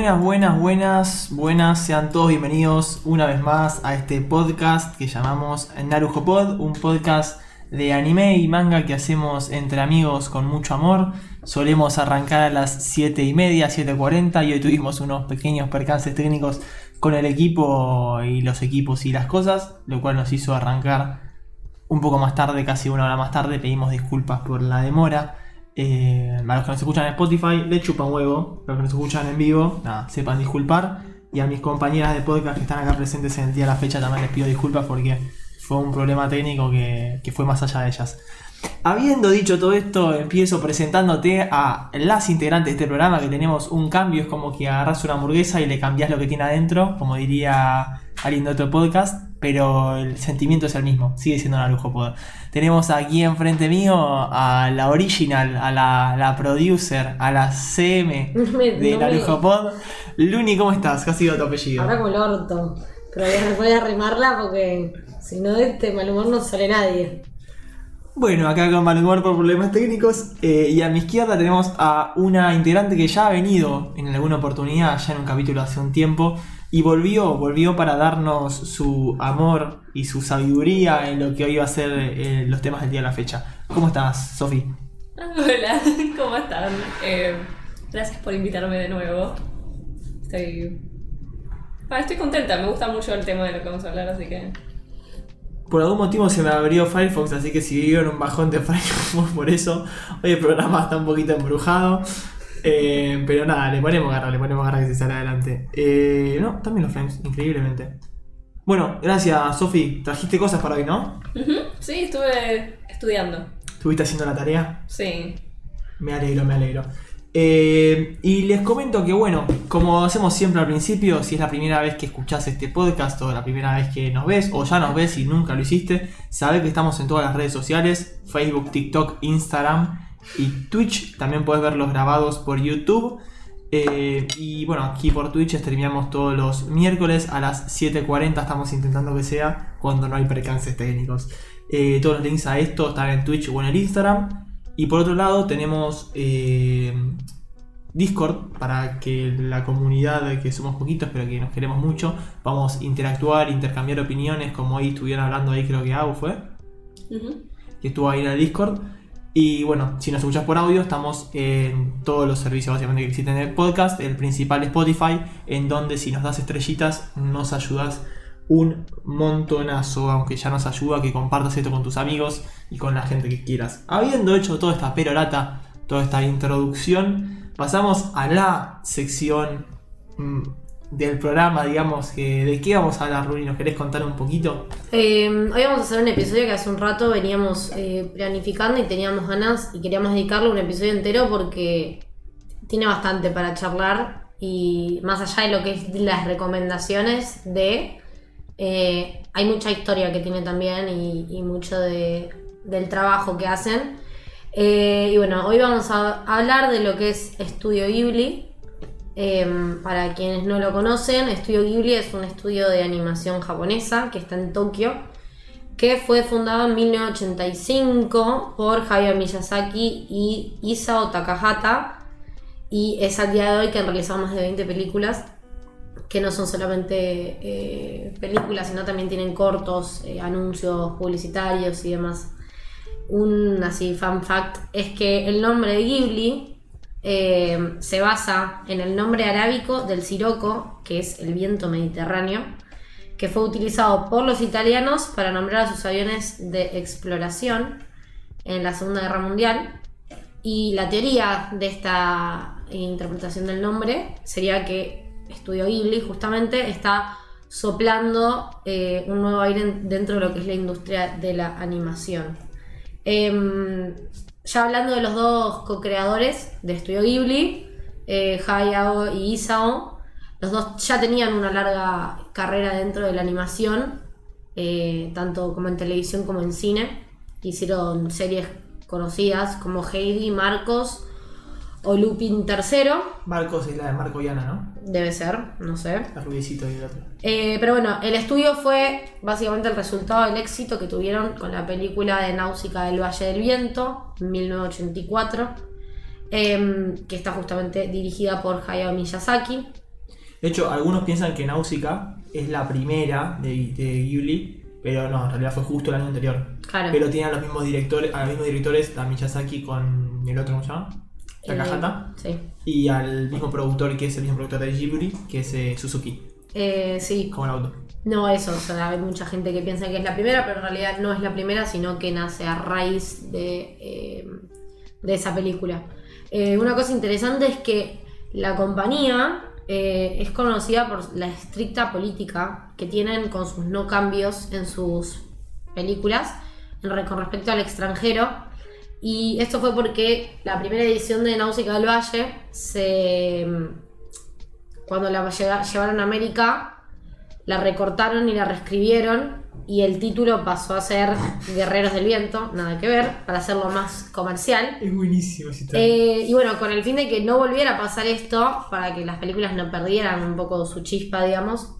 Buenas, buenas, buenas, buenas, sean todos bienvenidos una vez más a este podcast que llamamos Narujo Pod, un podcast de anime y manga que hacemos entre amigos con mucho amor. Solemos arrancar a las 7 y media, 7.40 y hoy tuvimos unos pequeños percances técnicos con el equipo y los equipos y las cosas, lo cual nos hizo arrancar un poco más tarde, casi una hora más tarde. Pedimos disculpas por la demora. Eh, a los que nos escuchan en Spotify, le chupan huevo. A los que nos escuchan en vivo, nada, sepan disculpar. Y a mis compañeras de podcast que están acá presentes en el día de la fecha también les pido disculpas porque fue un problema técnico que, que fue más allá de ellas. Habiendo dicho todo esto, empiezo presentándote a las integrantes de este programa que tenemos un cambio, es como que agarras una hamburguesa y le cambias lo que tiene adentro, como diría alguien de otro podcast, pero el sentimiento es el mismo, sigue siendo una lujo pod. Tenemos aquí enfrente mío a la original, a la, la producer, a la CM de no la me-. Luni, ¿cómo estás? ¿Qué ha sido tu apellido? Ahora como el orto. Pero voy a, voy a rimarla porque si no de este mal humor no sale nadie. Bueno, acá con mal humor por problemas técnicos. eh, y a mi izquierda tenemos a una integrante que ya ha venido en alguna oportunidad, ya en un capítulo hace un tiempo. Y volvió, volvió para darnos su amor y su sabiduría en lo que hoy va a ser eh, los temas del día de la fecha. ¿Cómo estás, Sofi? Hola, ¿cómo están? Eh, gracias por invitarme de nuevo. Estoy. Ah, estoy contenta, me gusta mucho el tema de lo que vamos a hablar, así que. Por algún motivo se me abrió Firefox, así que si vivo en un bajón de Firefox por eso, hoy el programa está un poquito embrujado. Eh, pero nada, le ponemos garra, le ponemos garra que se sale adelante. Eh, no, también los frames, increíblemente. Bueno, gracias Sofi, trajiste cosas para hoy, ¿no? Sí, estuve estudiando. ¿Estuviste haciendo la tarea? Sí. Me alegro, me alegro. Eh, y les comento que, bueno, como hacemos siempre al principio, si es la primera vez que escuchás este podcast o la primera vez que nos ves o ya nos ves y nunca lo hiciste, sabés que estamos en todas las redes sociales, Facebook, TikTok, Instagram y Twitch. También puedes ver los grabados por YouTube. Eh, y bueno, aquí por Twitch streameamos todos los miércoles a las 7.40, estamos intentando que sea cuando no hay percances técnicos. Eh, todos los links a esto están en Twitch o en el Instagram. Y por otro lado tenemos eh, Discord para que la comunidad, que somos poquitos pero que nos queremos mucho, vamos a interactuar, intercambiar opiniones, como hoy estuvieron hablando ahí, creo que Abu fue, que estuvo ahí en el Discord. Y bueno, si nos escuchas por audio, estamos en todos los servicios básicamente que existen en el podcast. El principal Spotify, en donde si nos das estrellitas, nos ayudas un montonazo. Aunque ya nos ayuda que compartas esto con tus amigos y con la gente que quieras. Habiendo hecho toda esta perorata, toda esta introducción, pasamos a la sección mm, del programa, digamos, que de qué vamos a hablar, Runi. ¿Nos querés contar un poquito? Eh, hoy vamos a hacer un episodio que hace un rato veníamos eh, planificando y teníamos ganas y queríamos dedicarle un episodio entero porque tiene bastante para charlar y más allá de lo que es las recomendaciones de... eh, hay mucha historia que tiene también y, y mucho de- del trabajo que hacen. Eh, y bueno, hoy vamos a hablar de lo que es Estudio Ghibli. Eh, para quienes no lo conocen, Estudio Ghibli es un estudio de animación japonesa que está en Tokio, que fue fundado en 1985 por Hayao Miyazaki y Isao Takahata. Y es al día de hoy que han realizado más de 20 películas, que no son solamente eh, películas, sino también tienen cortos, eh, anuncios publicitarios y demás. Un así fun fact es que el nombre de Ghibli eh, se basa en el nombre arábico del siroco, que es el viento mediterráneo, que fue utilizado por los italianos para nombrar a sus aviones de exploración en la Segunda Guerra Mundial. Y la teoría de esta interpretación del nombre sería que Estudio Ghibli justamente está soplando eh, un nuevo aire dentro de lo que es la industria de la animación. Em, ya hablando de los dos co-creadores de Estudio Ghibli, eh, Hayao y Isao, los dos ya tenían una larga carrera dentro de la animación, eh, tanto como en televisión como en cine. Hicieron series conocidas como Heidi, Marcos o Lupin III, Marcos es la de Marco y Ana, ¿no? debe ser, no sé. El rubiecito y el otro. Eh, pero bueno, el estudio fue básicamente el resultado del éxito que tuvieron con la película de Náusica del Valle del Viento, en 1984. em, que está justamente dirigida por Hayao Miyazaki. De hecho, algunos piensan que Náusica es la primera de, de Ghibli, pero no, en realidad fue justo el año anterior. Claro. Pero tiene a los mismos directores, a los mismos directores, a Miyazaki con el otro, ¿cómo se llama? Takahata. Eh, sí. Y al mismo productor que es el mismo productor de Ghibli, que es eh, Suzuki, Eh, sí, como el auto. no eso, o sea, hay mucha gente que piensa que es la primera, pero en realidad no es la primera, sino que nace a raíz de, eh, de esa película. Eh, una cosa interesante es que la compañía es conocida por la estricta política que tienen con sus no cambios en sus películas con respecto al extranjero. Y esto fue porque la primera edición de Náusica del Valle se cuando la llevaron a América, la recortaron y la reescribieron y el título pasó a ser Guerreros del Viento, nada que ver, para hacerlo más comercial. Es buenísimo historia. Eh, y bueno, con el fin de que no volviera a pasar esto, para que las películas no perdieran un poco su chispa, digamos,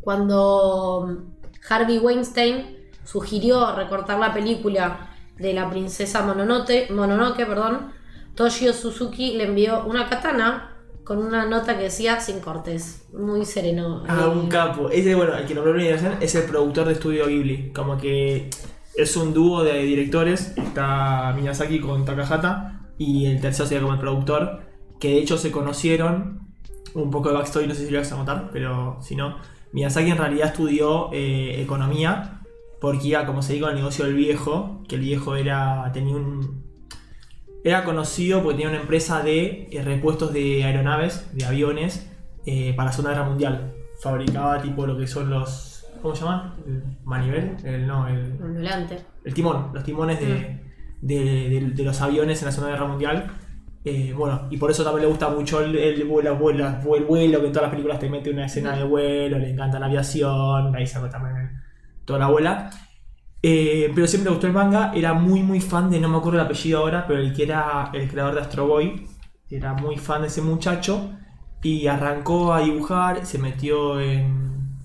cuando Harvey Weinstein sugirió recortar la película de la princesa Mononoke, Mononoke perdón, Toshio Suzuki le envió una katana con una nota que decía sin cortes, muy sereno. Ah, Eh, un capo. Ese, bueno, el que nombró la es el productor de Estudio Ghibli. Como que es un dúo de directores. Está Miyazaki con Takahata. Y el tercero sería como el productor. Que de hecho se conocieron. Un poco de backstory, no sé si lo vas a notar, pero si no. Miyazaki en realidad estudió eh, economía. Porque iba, como se dijo, al negocio del viejo. Que el viejo era. tenía un. Era conocido porque tenía una empresa de eh, repuestos de aeronaves, de aviones, eh, para la Segunda Guerra Mundial. Fabricaba tipo lo que son los. ¿Cómo se llaman? El manivel, el, no, el, un volante. el timón, los timones de, de, de- de los aviones en la Segunda Guerra Mundial. Eh, bueno, y por eso también le gusta mucho el, el vuelo, vuelo, el vuelo, que en todas las películas te mete una escena de vuelo, le encanta la aviación, ahí sacó también toda la bola. Eh, pero siempre gustó el manga, era muy muy fan de, no me acuerdo el apellido ahora, pero el que era el creador de Astro Boy, era muy fan de ese muchacho. Y arrancó a dibujar, se metió en,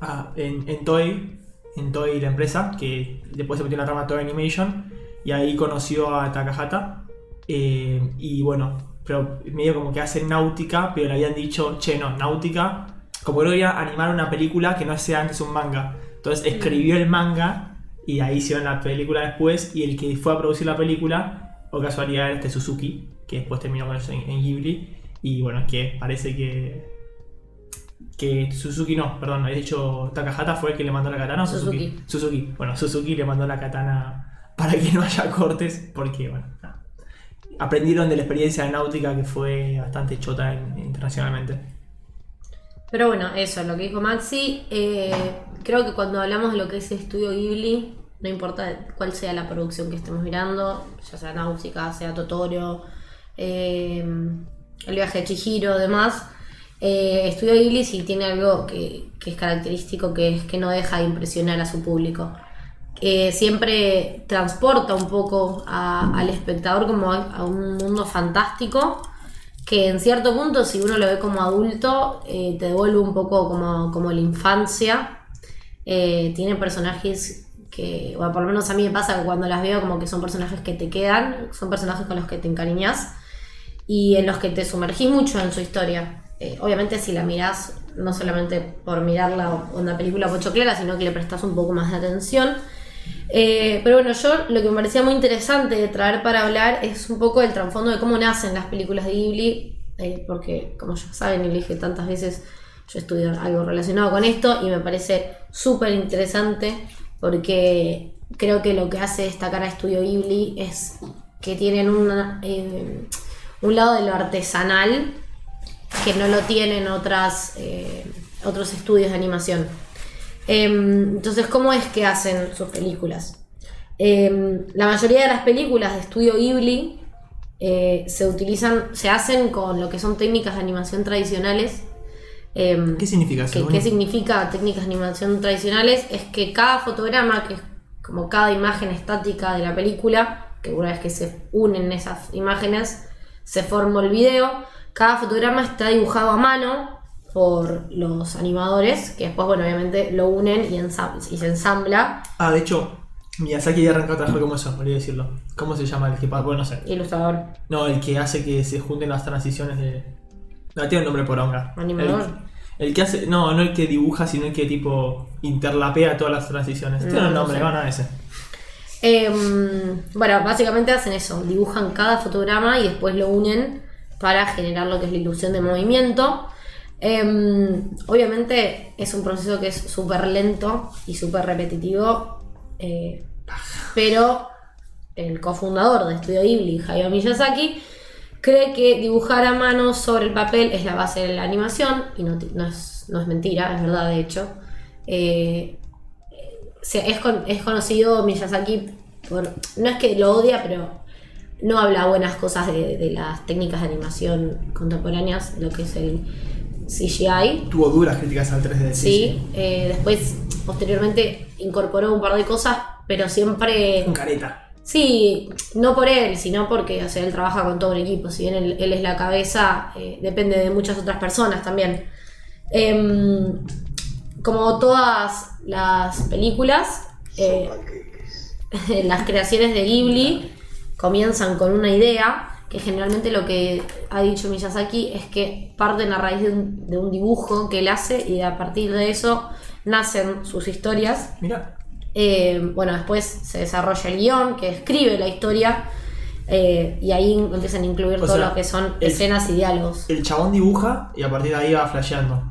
ah, en, en Toei, en Toei la empresa, que después se metió en la rama Toei Animation. Y ahí conoció a Takahata. Eh, y bueno, pero medio como que hace náutica, pero le habían dicho, che, no, náutica, como que no quería animar una película que no sea antes un manga. Entonces escribió el manga y ahí hicieron la película después y el que fue a producir la película, o casualidad, era este Suzuki, que después terminó con eso en, en Ghibli. Y bueno, que parece que... Que Suzuki no, perdón, he dicho Takahata fue el que le mandó la katana o Suzuki. Suzuki. Suzuki. Bueno, Suzuki le mandó la katana para que no haya cortes, porque bueno, aprendieron de la experiencia de náutica que fue bastante chota en- internacionalmente. Pero bueno, eso, lo que dijo Maxi. eh, creo que cuando hablamos de lo que es estudio Ghibli, no importa cuál sea la producción que estemos mirando, ya sea Náusica, sea Totoro, eh, el viaje de Chihiro, demás. eh, estudio Ghibli sí tiene algo que, que es característico, que es que no deja de impresionar a su público. Eh, siempre transporta un poco al espectador como a un mundo fantástico que en cierto punto si uno lo ve como adulto eh, te devuelve un poco como, como la infancia. Eh, tiene personajes que bueno, por lo menos a mí me pasa que cuando las veo como que son personajes que te quedan son personajes con los que te encariñas y en los que te sumergís mucho en su historia. Eh, obviamente si la mirás no solamente por mirarla o una película pochoclera sino que le prestas un poco más de atención eh, pero bueno, yo lo que me parecía muy interesante de traer para hablar es un poco el trasfondo de cómo nacen las películas de Ghibli, eh, porque como ya saben y le dije tantas veces, yo estudio algo relacionado con esto y me parece súper interesante porque creo que lo que hace destacar a Estudio Ghibli es que tienen una, eh, un lado de lo artesanal que no lo tienen otras, otros estudios de animación. Em, entonces, ¿cómo es que hacen sus películas? Em, la mayoría de las películas de estudio Ghibli eh, se utilizan, se hacen con lo que son técnicas de animación tradicionales. Em, ¿Qué significa eso? ¿Qué, qué significa técnicas de animación tradicionales? Es que cada fotograma, que es como cada imagen estática de la película, que una vez que se unen esas imágenes, se forma el video. Cada fotograma está dibujado a mano por los animadores, que después, bueno, obviamente lo unen y, y se ensambla. Ah, de hecho, Miyazaki había arrancado a trabajar como eso, olvidé decirlo. ¿Cómo se llama el que Bueno, no sé. Ilustrador. No, el que hace que se junten las transiciones de. No, tiene un nombre por onga. Animador. El, el que hace. No, no el que dibuja, sino el que tipo interlapea todas las transiciones. Tiene No, un no nombre, sé. van a ese. Em, bueno, básicamente hacen eso, dibujan cada fotograma y después lo unen para generar lo que es la ilusión de movimiento. Em, obviamente es un proceso que es súper lento y súper repetitivo, eh, pero el cofundador de Estudio Ghibli, Hayao Miyazaki, cree que dibujar a mano sobre el papel es la base de la animación, y no, es, mentira, es verdad de hecho. Eh, es conocido Miyazaki por. No es que lo odia, pero no habla buenas cosas de, de las técnicas de animación contemporáneas, lo que es el CGI. Tuvo duras críticas al 3D. Sí, eh, después, posteriormente, incorporó un par de cosas, pero siempre. Un careta. Sí, no por él, sino porque o sea, él trabaja con todo un equipo. Si bien él, él es la cabeza, eh, depende de muchas otras personas también. Em, como todas las películas, eh, las creaciones de Ghibli comienzan con una idea, que generalmente lo que ha dicho Miyazaki es que parten a raíz de un, de un dibujo que él hace y a partir de eso nacen sus historias. Mira. Eh, bueno, después se desarrolla el guion que escribe la historia eh, y ahí empiezan a incluir O todo sea, lo que son el- escenas y diálogos. El chabón dibuja y a partir de ahí va flasheando.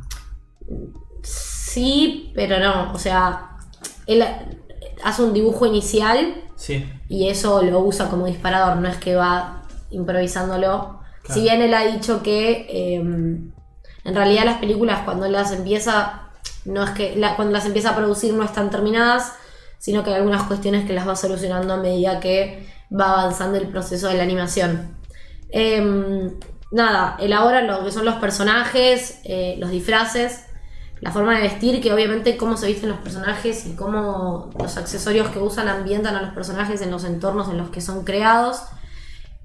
Sí, pero no, o sea, él hace un dibujo inicial Sí. y eso lo usa como disparador, no es que va improvisándolo. Claro. Si bien él ha dicho que eh, en realidad las películas cuando las empieza, no es que la- cuando las empieza a producir no están terminadas, sino que hay algunas cuestiones que las va solucionando a medida que va avanzando el proceso de la animación. Em, nada, elabora lo que son los personajes, eh, los disfraces, la forma de vestir, que obviamente cómo se visten los personajes y cómo los accesorios que usan ambientan a los personajes en los entornos en los que son creados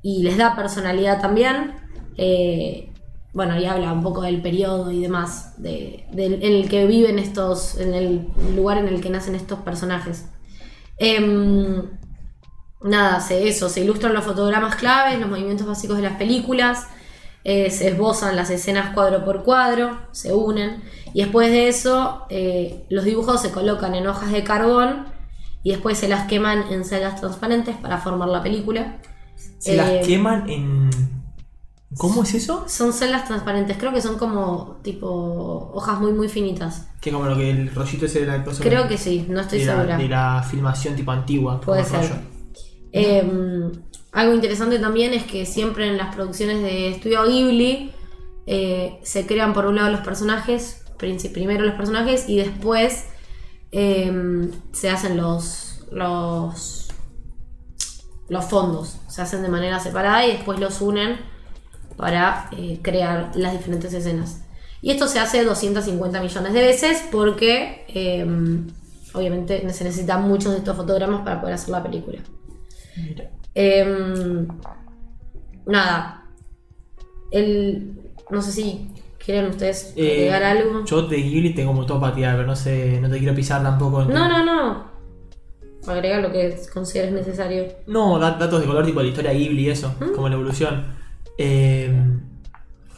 y les da personalidad también. Eh, bueno, y habla un poco del periodo y demás, de, en el que viven estos, en el lugar en el que nacen estos personajes. Em, nada, se, eso, se ilustran los fotogramas claves, los movimientos básicos de las películas, eh, se esbozan las escenas cuadro por cuadro, se unen, y después de eso eh, los dibujos se colocan en hojas de carbón y después se las queman en celdas transparentes para formar la película. Se Eh, las queman en. ¿Cómo es eso? Son celdas transparentes, creo que son como tipo hojas muy muy finitas. Que como lo que el rollito ese de la cosa. Creo que sí, no estoy de la, segura. de la filmación tipo antigua. Puede como ser. rollo. Eh, algo interesante también es que siempre en las producciones de Estudio Ghibli eh, se crean por un lado los personajes, primero los personajes y después eh, se hacen los, los los fondos, se hacen de manera separada y después los unen para eh, crear las diferentes escenas. Y esto se hace 250 millones de veces porque eh, obviamente se necesitan muchos de estos fotogramas para poder hacer la película. Em, nada. El, no sé si quieren ustedes Eh, agregar algo. Yo de Ghibli tengo para tirar, pero no sé, no te quiero pisar tampoco. en tu- No, no, no. Agregar lo que consideres necesario. No, da- datos de color tipo la historia Ghibli y eso, ¿Mm? como la evolución. Eh,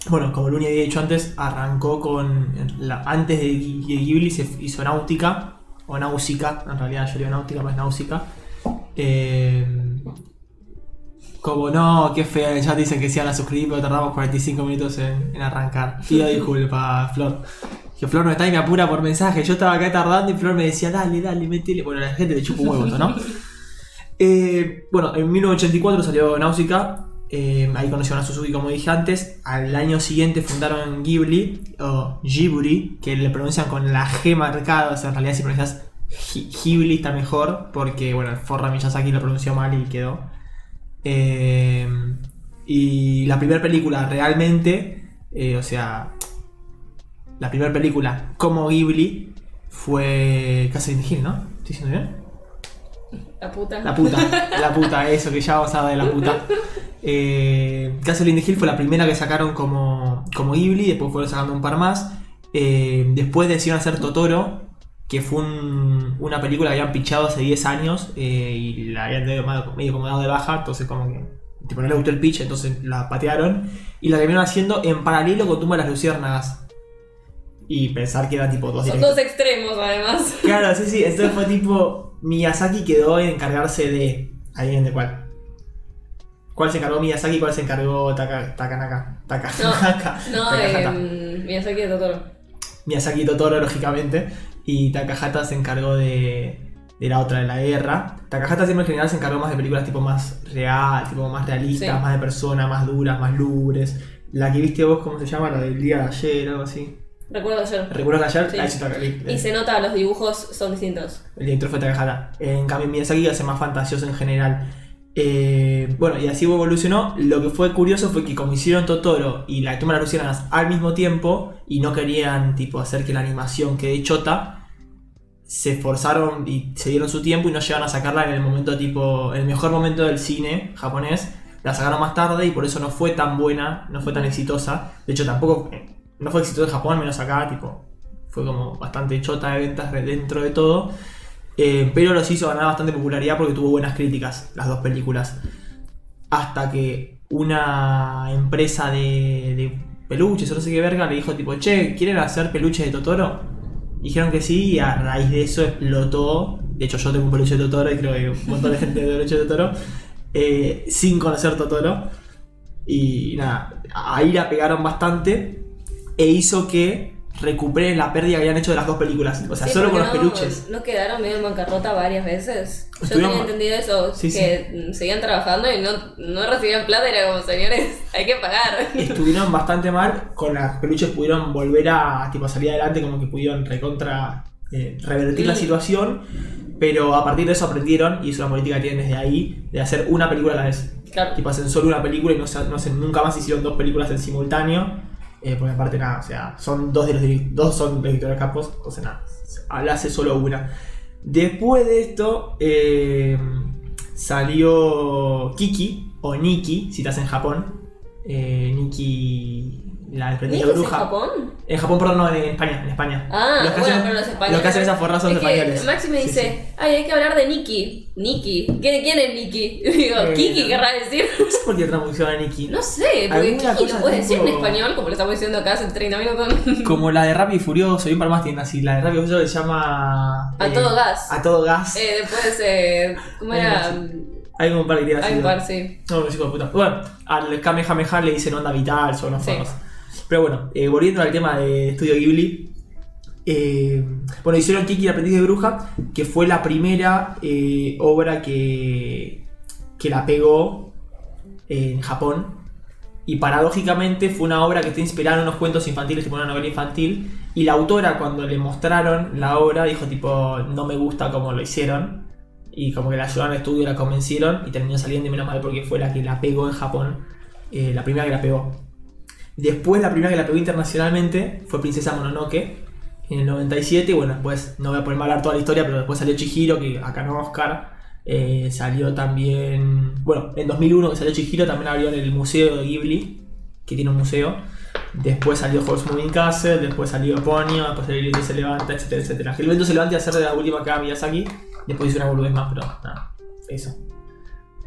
bueno, como Luni había dicho antes, arrancó con. la- antes de Ghi- de Ghibli se hizo Náutica, o Náusica, en realidad yo digo Náutica, es Náusica. Eh, como no, qué fea, ya dicen que se iban a suscribir, pero tardamos 45 minutos en, en arrancar. Pido disculpas, Flor. Que Flor no está y me apura por mensaje. Yo estaba acá tardando y Flor me decía, dale, dale, metele. Bueno, la gente le chupa un huevo, ¿no? Eh, bueno, en 1984 salió Náusica. eh, ahí conocieron a Suzuki, como dije antes. Al año siguiente fundaron Ghibli, o Ghibli, que le pronuncian con la G marcada. O sea, en realidad, si pronuncias Ghi- Ghibli está mejor, porque, bueno, el Forra Miyazaki lo pronunció mal y quedó. Eh, y la primera película realmente, eh, o sea, la primera película como Ghibli fue Catherine Hill, ¿no? ¿Estoy diciendo bien? La puta. La puta, la puta, eso que ya vamos a de la puta. Eh, Castle in the Hill fue la primera que sacaron como, como Ghibli, después fueron sacando un par más. Eh, después decidieron hacer Totoro, que fue un- una película que habían pichado hace 10 años eh, y la habían medio, medio como dado de baja, entonces como que tipo, no le gustó el pitch, entonces la patearon y la terminaron haciendo en paralelo con Tumba de las Luciérnagas. Y pensar que era tipo dos Son dos extremos, además. Claro, sí, sí. Entonces fue tipo. Miyazaki quedó en encargarse de. Adivinen de cuál. ¿Cuál se encargó Miyazaki y cuál se encargó Taka, Takanaka? Takanaka. No, Takahata. eh, Miyazaki de Totoro. Miyazaki Totoro, lógicamente. Y Takahata se encargó de. de la otra, de la guerra. Takahata siempre en general se encargó más de películas tipo más real, tipo más realistas, Sí. más de personas, más duras, más lubres. La que viste vos, ¿cómo se llama? La del día de ayer, algo así. Recuerdo ayer. ¿Recuerdas de ayer? Sí. Ah, eso está- Y se nota, los dibujos son distintos. El director fue Takahata. En cambio, Miyazaki hace más fantasioso en general. Eh, bueno, y así evolucionó. Lo que fue curioso fue que como hicieron Totoro y la tumba de las luciérnagas al mismo tiempo y no querían tipo hacer que la animación quede chota, se esforzaron y se dieron su tiempo y no llegaron a sacarla en el momento tipo, el mejor momento del cine japonés. La sacaron más tarde y por eso no fue tan buena, no fue tan exitosa. De hecho, tampoco eh, no fue exitosa en Japón, menos acá, tipo, fue como bastante chota de ventas dentro de todo. Eh, pero los hizo ganar bastante popularidad porque tuvo buenas críticas las dos películas. Hasta que una empresa de, de peluches o no sé qué verga le dijo tipo, che, ¿quieren hacer peluches de Totoro? Dijeron que sí y a raíz de eso explotó. De hecho yo tengo un peluche de Totoro y creo que un montón de gente de peluche de Totoro. eh, sin conocer Totoro. Y nada, ahí la pegaron bastante e hizo que recuperen la pérdida que habían hecho de las dos películas. O sea, Sí, solo con los no- peluches. No quedaron medio en bancarrota varias veces. Yo tenía entendido eso, Sí, que seguían trabajando y no, no recibían plata, era como, señores, hay que pagar. estuvieron bastante mal, con las peluches pudieron volver a tipo, salir adelante, como que pudieron recontra eh, revertir la situación, pero a partir de eso aprendieron, y es una política que tienen desde ahí, de hacer una película a la vez. Claro. Tipo, hacen solo una película y no, se- no se- nunca más hicieron dos películas en simultáneo, eh, porque aparte nada, o sea, son dos de los dos son directores capos, entonces nada, la hace solo una. Después de esto, eh, salió Kiki, o Nikki, si estás en Japón. Eh, Nikki, la del ¿Ni de en. Japón? En Japón, perdón, no, en España, en España. Ah, Los que bueno, hacen- pero los españoles. Los que hacen esas forras son Es españoles. Maxi me Sí, dice, sí. ay, hay que hablar de Nikki. Nikki. ¿Quién, quién es Nikki? Y digo, Eh, Kiki querrá decir. No sé por qué traducción a Nikki. No sé, porque Kiki lo puedes decir en español, como lo estamos diciendo acá hace 30 minutos. Como la de Rápido y Furioso, y un par más tienen así. La de Rápido y Furioso se llama. A eh, todo gas. A todo gas. Eh, después, eh, ¿cómo era? Hay como un par que tiene así. Hay un par, sí. No, los hijos de puta. Bueno, al Kamehameha le dicen onda vital, son unos Sí. forros. Pero bueno, eh, volviendo al tema de Estudio Ghibli. eh, bueno, hicieron Kiki el aprendiz de bruja, que fue la primera eh, obra que, que la pegó en Japón. Y paradójicamente fue una obra que está inspirada en unos cuentos infantiles, tipo una novela infantil. Y la autora, cuando le mostraron la obra, dijo tipo, no me gusta cómo lo hicieron. Y como que la ayudaron al estudio, la convencieron y terminó saliendo y menos mal porque fue la que la pegó en Japón. la primera que la pegó. Después la primera que la pegó internacionalmente fue Princesa Mononoke en el 97. Bueno, después no voy a poner mal hablar toda la historia, pero después salió Chihiro, que acá no Oscar. Eh, salió también. Bueno, en 2001 que salió Chihiro también abrió en el museo de Ghibli, que tiene un museo. Después salió Horse Moving Castle, después salió Ponyo, después salió El viento se levanta, etcétera, etcétera. El viento se levanta a hacer de la última que Miyazaki. Después hizo una boludez más, pero nada, eso.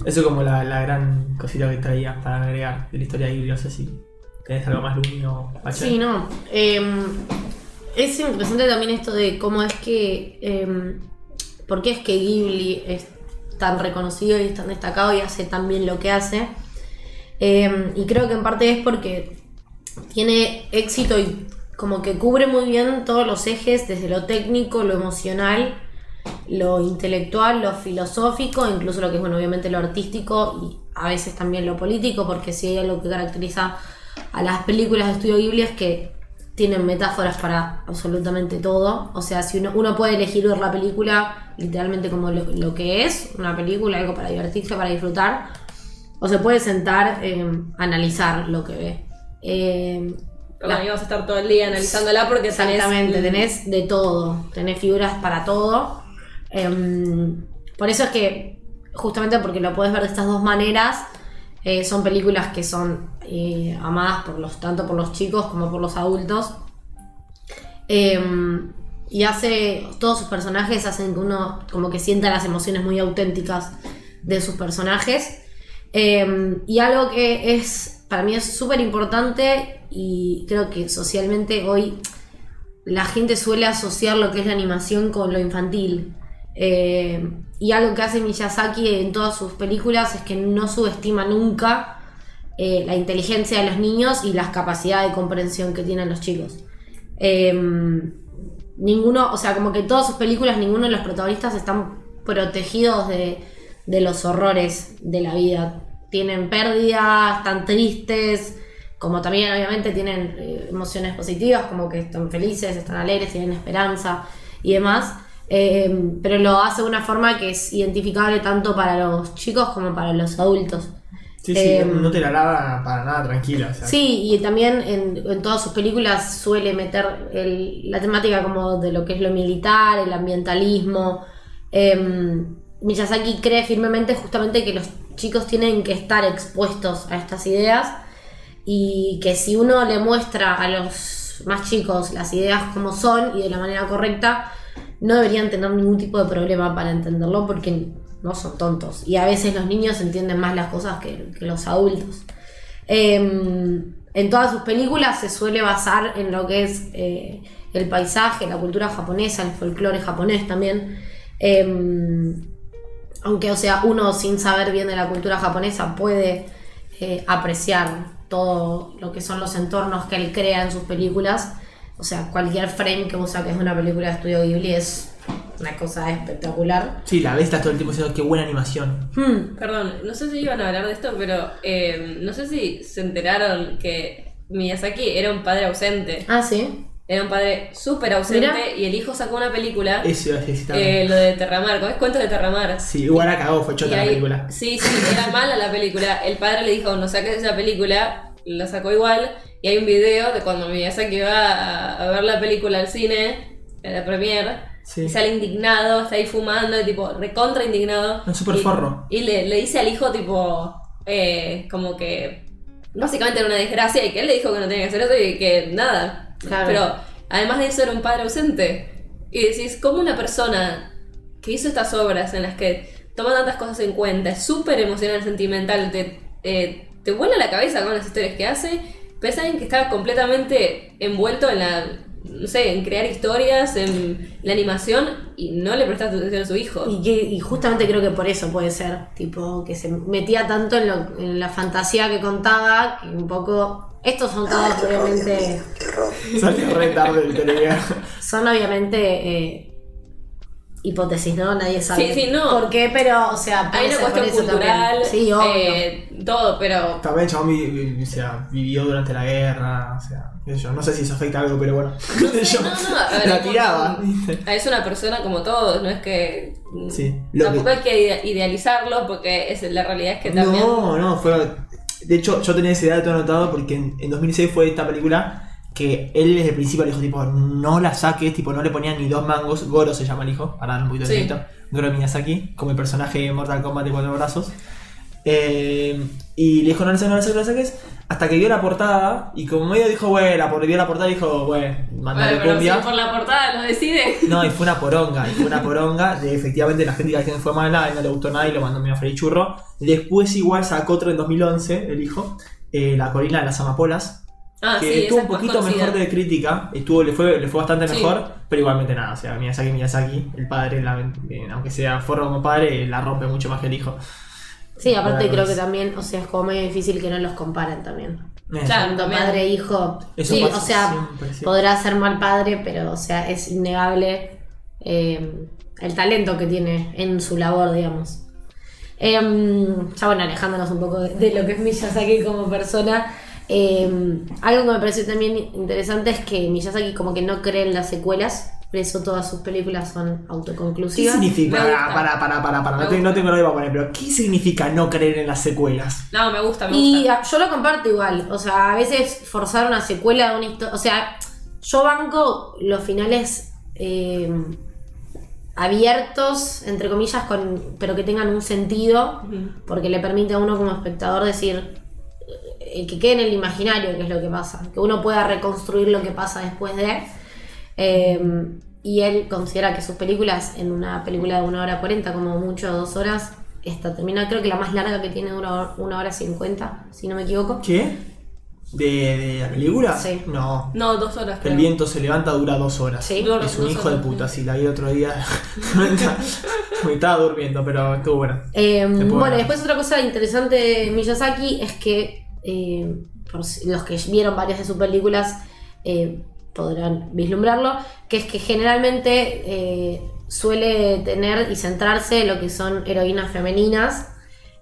Eso es como la, la gran cosita que traía para agregar de la historia de Ghibli. No sé si tenés algo más Lumi o Pache. Sí, no. Eh, es interesante también esto de cómo es que. eh, ¿Por qué es que Ghibli es tan reconocido y es tan destacado y hace tan bien lo que hace? Eh, y creo que en parte es porque tiene éxito y como que cubre muy bien todos los ejes, desde lo técnico, lo emocional, lo intelectual, lo filosófico, incluso lo que es, bueno, obviamente lo artístico y a veces también lo político, porque si hay algo que caracteriza a las películas de estudio Ghibli es que tienen metáforas para absolutamente todo. O sea, si uno, uno puede elegir ver la película literalmente como lo, lo que es, una película, algo para divertirse, para disfrutar, o se puede sentar eh, analizar lo que ve. Eh, Perdón, la- íbamos a estar todo el día analizándola porque Exactamente, tenés de todo, tenés figuras para todo. Em, por eso es que, justamente porque lo puedes ver de estas dos maneras, eh, son películas que son eh, amadas por tanto por los chicos como por los adultos. Em, y hace, todos sus personajes hacen que uno como que sienta las emociones muy auténticas de sus personajes. Eh, y algo que es, para mí es súper importante y creo que socialmente hoy la gente suele asociar lo que es la animación con lo infantil. Eh, y algo que hace Miyazaki en todas sus películas es que no subestima nunca eh, la inteligencia de los niños y las capacidades de comprensión que tienen los chicos. Eh, ninguno, o sea, como que en todas sus películas ninguno de los protagonistas están protegidos de, de los horrores de la vida. Tienen pérdidas, están tristes, como también obviamente tienen eh, emociones positivas, como que están felices, están alegres, tienen esperanza y demás. Eh, pero lo hace de una forma que es identificable tanto para los chicos como para los adultos. Sí, sí, Eh, no te la lava para nada tranquila. o sea, Sí, y también en, en todas sus películas suele meter el- la temática como de lo que es lo militar, el ambientalismo. Em, Miyazaki cree firmemente justamente que los chicos tienen que estar expuestos a estas ideas y que si uno le muestra a los más chicos las ideas como son y de la manera correcta, no deberían tener ningún tipo de problema para entenderlo porque no son tontos. Y a veces los niños entienden más las cosas que, los adultos. Em, en todas sus películas se suele basar en lo que es eh, el paisaje, la cultura japonesa, el folclore japonés también. Em, aunque, o sea, uno sin saber bien de la cultura japonesa puede eh, apreciar todo lo que son los entornos que él crea en sus películas. O sea, cualquier frame que usa que es una película de estudio Ghibli es una cosa espectacular. Sí, la ves estás todo el tiempo diciendo qué buena animación. Hmm, Perdón, no sé si iban a hablar de esto, pero eh, no sé si se enteraron que Miyazaki era un padre ausente. Ah, sí. Era un padre súper ausente Mira. y el hijo sacó una película, Eso eh, lo de Terramar, ¿cómo es cuento de Terramar? Sí, igual la cagó, fue chota la ahí- película. Sí, sí, era mala la película. El padre le dijo, no saques esa película, la sacó igual. Y hay un video de cuando Miyazaki va a, a ver la película al cine, en la premiere, Sí. y sale indignado, está ahí fumando, y tipo, recontra indignado. Un súper Y- forro. Y le, le dice al hijo, tipo, eh, como que básicamente era una desgracia y que él le dijo que no tenía que hacer eso y que nada. Claro. Pero además de eso era un padre ausente. Y decís, ¿cómo una persona que hizo estas obras en las que toma tantas cosas en cuenta, es súper emocional, sentimental, te, eh, te vuela la cabeza con las historias que hace, pero es alguien que está completamente envuelto en la, no sé, en crear historias, en la animación y no le presta atención a su hijo. Y, que- y justamente creo que por eso puede ser, tipo, que se metía tanto en, lo- en la fantasía que contaba, que un poco... Estos son todos obviamente... Salió re tarde el. Son obviamente eh, hipótesis, ¿no? Nadie sabe Sí, sí, no. por qué, pero, o sea, Hay una cuestión cultural. Sí, obvio. eh, todo, pero También chabón vi- vi- o sea, vivió durante la guerra, o sea, qué sé yo, no sé si eso afecta algo, pero bueno. qué sé yo, no, no, a ver, la tiraba. es una persona como todos, no es que Sí, lo tampoco que- hay que ide- idealizarlo porque es, la realidad es que también No, no, fue. De hecho, yo tenía ese dato anotado porque en, en 2006 fue esta película que él desde el principio le dijo, tipo, no la saques, tipo, no le ponían ni dos mangos. Goro se llama el hijo, para dar un poquito de Sí. Goro Miyazaki, como el personaje de Mortal Kombat de cuatro brazos. Eh, y le dijo, no le saques, no le saques, no le saques. Hasta que vio la portada y como medio dijo, bueno, la por- vio la portada y dijo, bueno, mandale Bueno, pero cumbia. si por la portada lo decide. No, y fue una poronga, y fue una poronga. De, efectivamente, la crítica que fue mala, él no le gustó nada y lo mandó medio a freír churro. Después, igual sacó otro en 2011, el hijo, eh, La colina de las amapolas, Ah, que sí, estuvo un poquito conocida. mejor de crítica, estuvo, le, fue, le fue bastante Sí. mejor, pero igualmente nada. O sea, Miyazaki, Miyazaki, el padre, la- eh, aunque sea forro como padre, la rompe mucho más que el hijo. Sí, aparte creo que también, o sea, es como medio difícil que no los comparen también. Claro. Tanto también. padre e hijo. Eso sí, pasa o sea, siempre, podrá ser mal padre, pero o sea, es innegable eh, el talento que tiene en su labor, digamos. Em, ya bueno, alejándonos un poco de, de lo que es Miyazaki como persona. Em, algo que me pareció también interesante es que Miyazaki como que no cree en las secuelas, por eso todas sus películas son ¿Qué autoconclusivas. significa? Me gusta. Para, para, para, para, Me no, te- no tengo nada para poner, pero ¿qué significa no creer en las secuelas? No, me gusta, me Y gusta. a- yo lo comparto igual. O sea, a veces forzar una secuela de una historia. O sea, yo banco los finales eh, abiertos, entre comillas, con, pero que tengan un sentido. Porque le permite a uno como espectador decir. Eh, que quede en el imaginario qué es lo que pasa. Que uno pueda reconstruir lo que pasa después de. Eh, y él considera que sus películas, en una película de una hora 40, como mucho dos horas, esta termina, creo que la más larga que tiene dura una hora 50, si no me equivoco. ¿Qué? ¿De, de la película? Sí. No. No, dos horas. El creo. viento se levanta dura dos horas. Sí. Dura Es un hijo de puta, sí, la vi el otro día. me estaba durmiendo, pero estuvo bueno. Eh, puedo bueno, después otra cosa interesante de Miyazaki es que eh, por los que vieron varias de sus películas eh, podrán vislumbrarlo, que es que generalmente eh, suele tener y centrarse en lo que son heroínas femeninas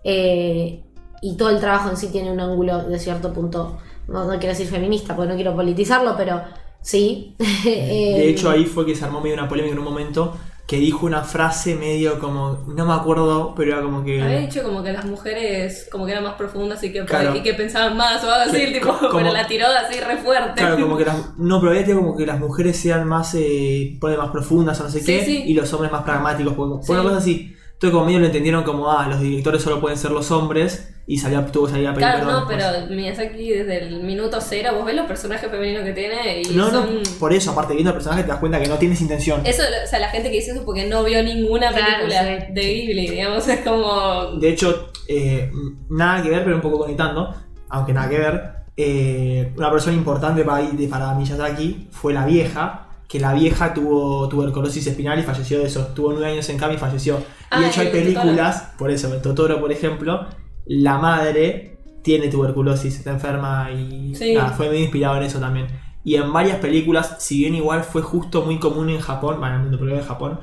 y todo el trabajo en sí tiene un ángulo de cierto punto, no, no quiero decir feminista porque no quiero politizarlo, pero sí. De hecho, ahí fue que se armó medio una polémica en un momento que dijo una frase medio como, no me acuerdo, pero era como que... Había dicho como que las mujeres como que eran más profundas y que, Claro. y que pensaban más o algo así, Que- tipo, como- pero la tiró así re fuerte. Claro, como que las... No, pero había dicho como que las mujeres sean más, eh, más profundas o no sé Sí, qué, sí. y los hombres más pragmáticos, porque Sí. una cosa así. Entonces como medio lo entendieron como, ah, los directores solo pueden ser los hombres, y salía, tuvo que salir a pedir Claro, perdón no, después. pero Miyazaki desde el minuto cero, vos ves los personajes femeninos que tiene y No, son... no, por eso, aparte viendo el personaje te das cuenta que no tienes intención. Eso, o sea, la gente que dice eso porque no vio ninguna Claro, película sí. de Ghibli, digamos, es como... De hecho, eh, nada que ver, pero un poco conectando, aunque nada que ver, eh, una persona importante para, para Miyazaki fue la vieja, que la vieja tuvo tuberculosis espinal y falleció de eso. Tuvo nueve años en cama y falleció. y Ah, de hecho hay Totoro. películas, por eso, en Totoro, por ejemplo, la madre tiene tuberculosis, está enferma y Sí. nada, fue medio inspirado en eso también. Y en varias películas, si bien igual fue justo muy común en Japón, bueno, en el mundo, en Japón,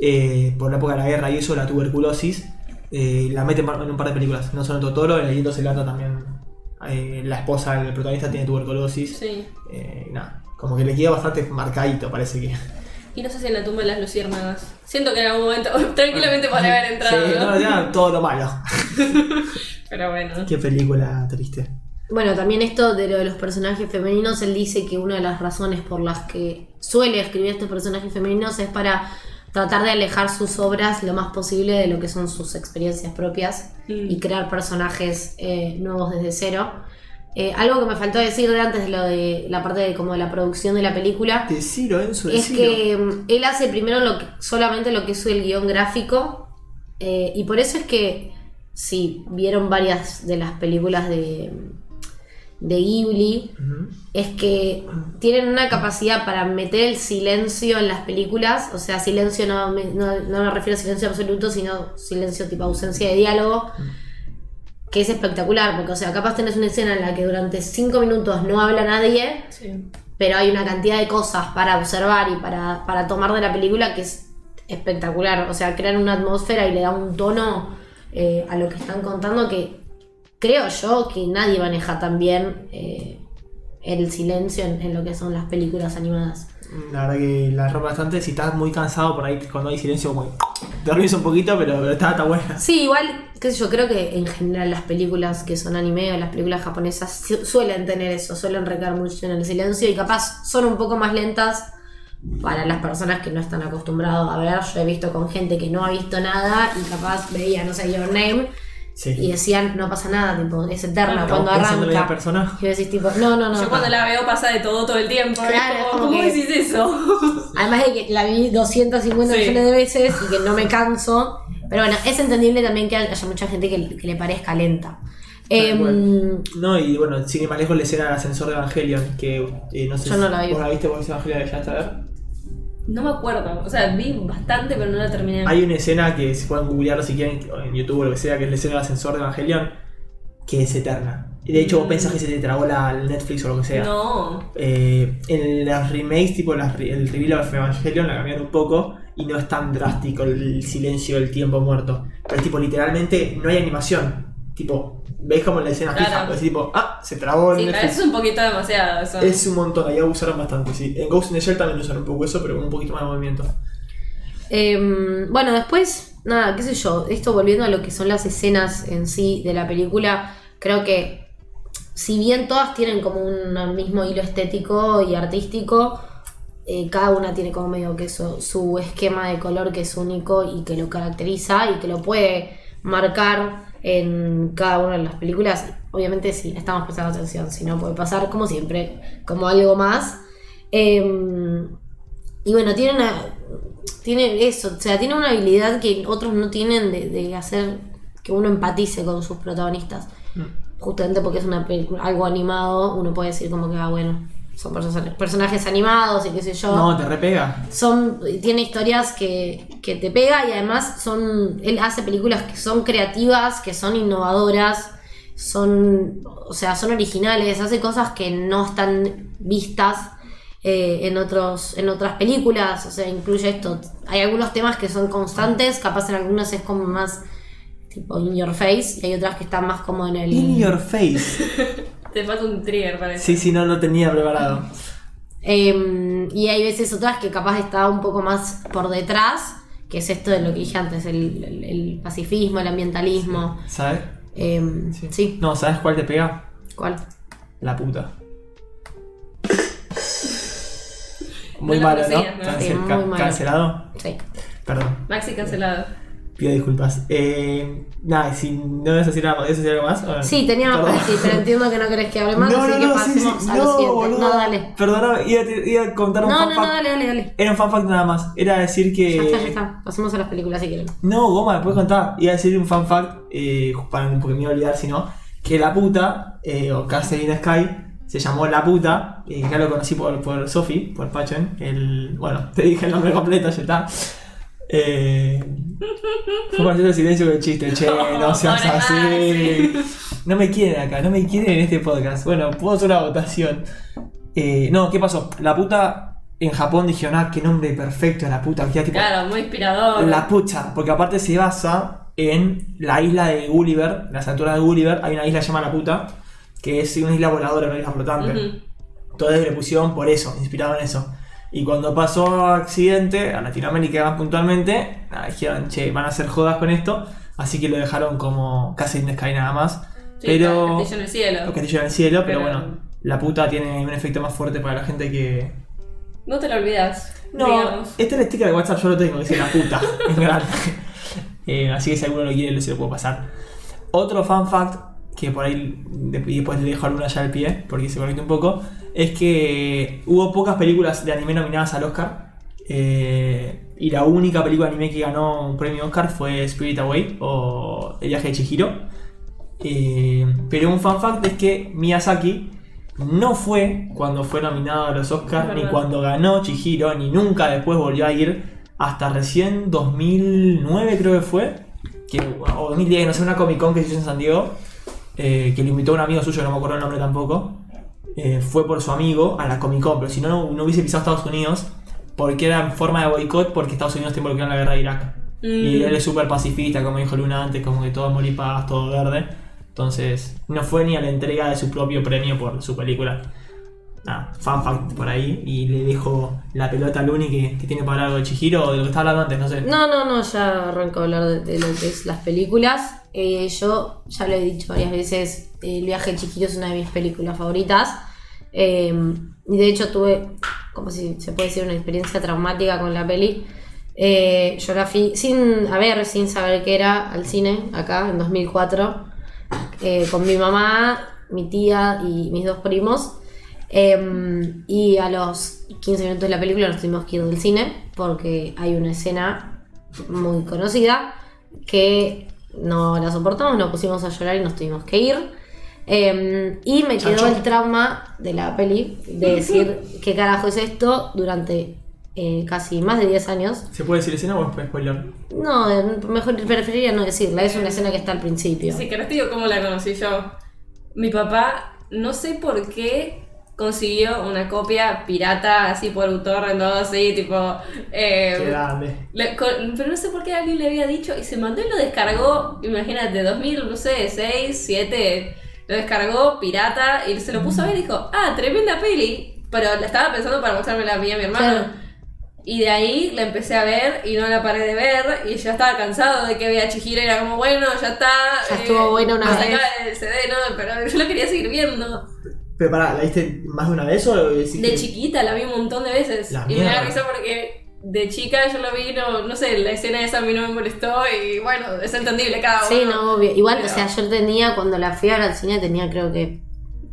eh, por la época de la guerra y eso, la tuberculosis, eh, la meten en un par de películas. No solo en Totoro, en El viento se levanta también. eh, la esposa del protagonista tiene tuberculosis. Sí. Nada, como que le queda bastante marcadito, parece que. Y no sé si en la tumba de las luciérnagas. Siento que en algún momento tranquilamente podría haber entrado, Sí, ¿no? no, ya, todo lo malo. Pero bueno. Qué película triste. Bueno, también esto de lo de los personajes femeninos, él dice que una de las razones por las que suele escribir estos personajes femeninos es para tratar de alejar sus obras lo más posible de lo que son sus experiencias propias Mm. y crear personajes eh, nuevos desde cero. Eh, algo que me faltó decir de antes de lo de la parte de como de la producción de la película Decilo, Enzo, es decilo. que mm, él hace primero lo que, solamente lo que es el guion gráfico eh, y por eso es que si vieron varias de las películas de, de Ghibli es que tienen una capacidad para meter el silencio en las películas, o sea, silencio no no, no me refiero a silencio absoluto, sino silencio tipo ausencia de diálogo, que es espectacular, porque, o sea, capaz tenés una escena en la que durante cinco minutos no habla nadie, Sí. pero hay una cantidad de cosas para observar y para, para tomar de la película que es espectacular. O sea, crean una atmósfera y le da un tono eh, a lo que están contando que creo yo que nadie maneja tan bien eh, el silencio en, en lo que son las películas animadas. La verdad que la rompe bastante. Si estás muy cansado por ahí, cuando hay silencio, te dormís un poquito, pero, pero está, está buena. Sí, igual, yo, creo que en general las películas que son anime o las películas japonesas su- suelen tener eso, suelen recaer mucho en el silencio y capaz son un poco más lentas para las personas que no están acostumbrados a ver. Yo he visto con gente que no ha visto nada y capaz veía, no sé, Your Name Sí. y decían, no pasa nada, tipo, es eterna Claro, cuando la arranca. persona. Y vos decís, tipo, no, no, no. Yo cuando la veo pasa de todo todo el tiempo. Claro, como, ¿Cómo que- decís eso? Además de que la vi 250 Sí. millones de veces y que no me canso. Pero bueno, es entendible también que haya mucha gente que, que le parezca lenta. Em, bueno. No, y bueno, sin ir más lejos la escena del ascensor de Evangelion, que eh, no sé Yo si no la vi. vos la viste, vos Evangelion ya a ver. No me acuerdo. O sea, vi bastante, pero no la terminé. Hay una escena que se pueden googlearlo si quieren, en YouTube o lo que sea, que es la escena del ascensor de Evangelion, que es eterna. Y de hecho vos pensás que se te trabó la Netflix o lo que sea. No. Eh, en las remakes, tipo las el reveal of Evangelion, la cambiaron un poco y no es tan drástico el silencio del tiempo muerto. Pero tipo, literalmente no hay animación. Tipo, ves como la escena Claro. fija, pues tipo, ah, se trabó el Sí, Netflix. eso es un poquito demasiado. Eso. Es un montón, ahí abusaron bastante, sí. En Ghost in the Shell también usaron un poco eso, pero con un poquito más de movimiento. Em, bueno, después, nada, qué sé yo, esto volviendo a lo que son las escenas en sí de la película, creo que si bien todas tienen como un mismo hilo estético y artístico, eh, cada una tiene como medio que su, su esquema de color que es único y que lo caracteriza y que lo puede marcar en cada una de las películas. Obviamente si estamos prestando atención, si no puede pasar como siempre, como algo más. Em, y bueno, tiene una. Tiene eso, o sea, tiene una habilidad que otros no tienen de, de hacer que uno empatice con sus protagonistas. Justamente porque es una película, algo animado, uno puede decir como que, ah, bueno, son personajes, animados y qué sé yo. No, te repega. son tiene historias que, que te pega y además son él hace películas que son creativas que son innovadoras son o sea son originales hace cosas que no están vistas eh, en otros en otras películas o sea incluye esto hay algunos temas que son constantes capaz en algunos es como más tipo in your face y hay otras que están más como en el In your face. Te falta un trigger, parece. Sí, sí, no lo tenía preparado. Eh, y hay veces otras que capaz está un poco más por detrás, que es esto de lo que dije antes, el, el- el pacifismo, el ambientalismo. ¿Sabes? Eh, sí. No, ¿sabes cuál te pega? ¿Cuál? La puta. Muy No malo, ¿no? conocías, ¿no? Cancel- Sí, muy ca- malo. Cancelado. Sí. Perdón. Maxi cancelado. Pido disculpas. Eh, nada, si no debes decir nada más, ¿quieres decir algo más? ¿O- Sí, tenía más para decir, pero entiendo que no querés que hable más, No, así no, que no, sí, pasemos sí. a lo siguiente. No, dale. Perdóname, iba, a- iba a contar un No, no, no, dale, dale, dale. Era un fan fact nada más. Era decir que. Ya está, ya está. Pasemos a las películas si quieren. No, Goma, después contar. Iba a decir un fan fact, eh, para, porque me iba a olvidar si no. Que la puta, eh, o Catherine Sky, se llamó La Puta. Y ya lo conocí por, por Sophie, por Pachen. El, bueno, te dije el nombre completo, ya está. Eh, fue hacer el silencio del chiste, che, no seas así. No me quieren acá, no me quieren en este podcast. Bueno, puedo hacer una votación. Eh, no, ¿qué pasó? La puta en Japón dijeron, ah, qué nombre perfecto, la puta. que tipo, Claro, muy inspirador. la pucha, porque aparte se basa en la isla de Gulliver, las alturas de Gulliver, hay una isla llamada La Puta, que es una isla voladora, una isla flotante. Ujú. Entonces le pusieron por eso, inspirado en eso. Y cuando pasó accidente, a Latinoamérica más puntualmente, dijeron, che, van a hacer jodas con esto, así que lo dejaron como casi en Sky nada más. Sí, pero... Castillo en el cielo. Castillo en el cielo, pero, Pero- bueno, la puta tiene un efecto más fuerte para la gente que, No te lo olvidas. no, digamos. este es el sticker de WhatsApp, yo lo tengo, dice la puta. en grande. Eh, así que si alguno lo quiere, se lo puedo pasar. Otro fan fact, que por ahí y después le dejo alguna ya al pie, porque se conecta un poco, es que hubo pocas películas de anime nominadas al Oscar. eh, y la única película de anime que ganó un premio Oscar fue Spirit Away o El viaje de Chihiro. Eh, pero un fan fact es que Miyazaki no fue cuando fue nominado a los Oscars, ni cuando ganó Chihiro, ni nunca después volvió a ir hasta recién 2009 creo que fue, que, o 2010, no sé, una Comic Con que se hizo en San Diego, eh, que le invitó a un amigo suyo, no me acuerdo el nombre tampoco, eh, fue por su amigo a la Comic Con, pero si no, no, no hubiese pisado Estados Unidos, porque era en forma de boicot, porque Estados Unidos está involucrado en la guerra de Irak. Y Mm. él es súper pacifista, como dijo Luna antes, como que todo y paz, todo verde. Entonces, no fue ni a la entrega de su propio premio por su película. Nada, fan fact por ahí. Y le dejo la pelota a Luni que, que tiene para hablar algo de Chihiro o de lo que estaba hablando antes, no sé. No, no, no, ya arranco a hablar de, de lo que es las películas. Eh, yo ya lo he dicho varias veces, El viaje de Chiquillo es una de mis películas favoritas. Eh, y de hecho tuve, como si se puede decir, una experiencia traumática con la peli. Eh, yo la fui sin, a ver, sin saber qué era, al cine, acá, en 2004, eh, con mi mamá, mi tía y mis dos primos. Eh, y a los 15 minutos de la película nos tuvimos que ir del cine porque hay una escena muy conocida que no la soportamos, nos pusimos a llorar y nos tuvimos que ir. Eh, y me quedó el trauma de la peli de decir qué carajo es esto durante eh, casi más de 10 años. ¿Se puede decir escena o es spoiler? No, eh, mejor preferiría no decirla, es una escena que está al principio. Sí, que no te digo cómo la conocí yo. Mi papá, no sé por qué consiguió una copia pirata así por torrent todo así, tipo. eh, Qué grande. le- con- pero no sé por qué alguien le había dicho y se mandó y lo descargó, imagínate, 2000, no sé, 6, 7, lo descargó pirata y se lo puso a ver y dijo, ah, tremenda peli. Pero la estaba pensando para mostrármela a mí y a mi hermano. Claro. Y de ahí la empecé a ver y no la paré de ver y ya estaba cansado de que veía Chihiro y era como, bueno, ya está. Ya estuvo bueno una vez. el CD, no, pero yo lo quería seguir viendo. Pero pará, ¿la viste más de una vez o lo decís De que- chiquita la vi un montón de veces. La y me da risa porque de chica yo lo vi, no, no sé, la escena esa a mí no me molestó y bueno, es entendible cada uno. Sí, no, obvio. Igual, Pero- o sea, yo tenía, cuando la fui a ver al cine, tenía creo que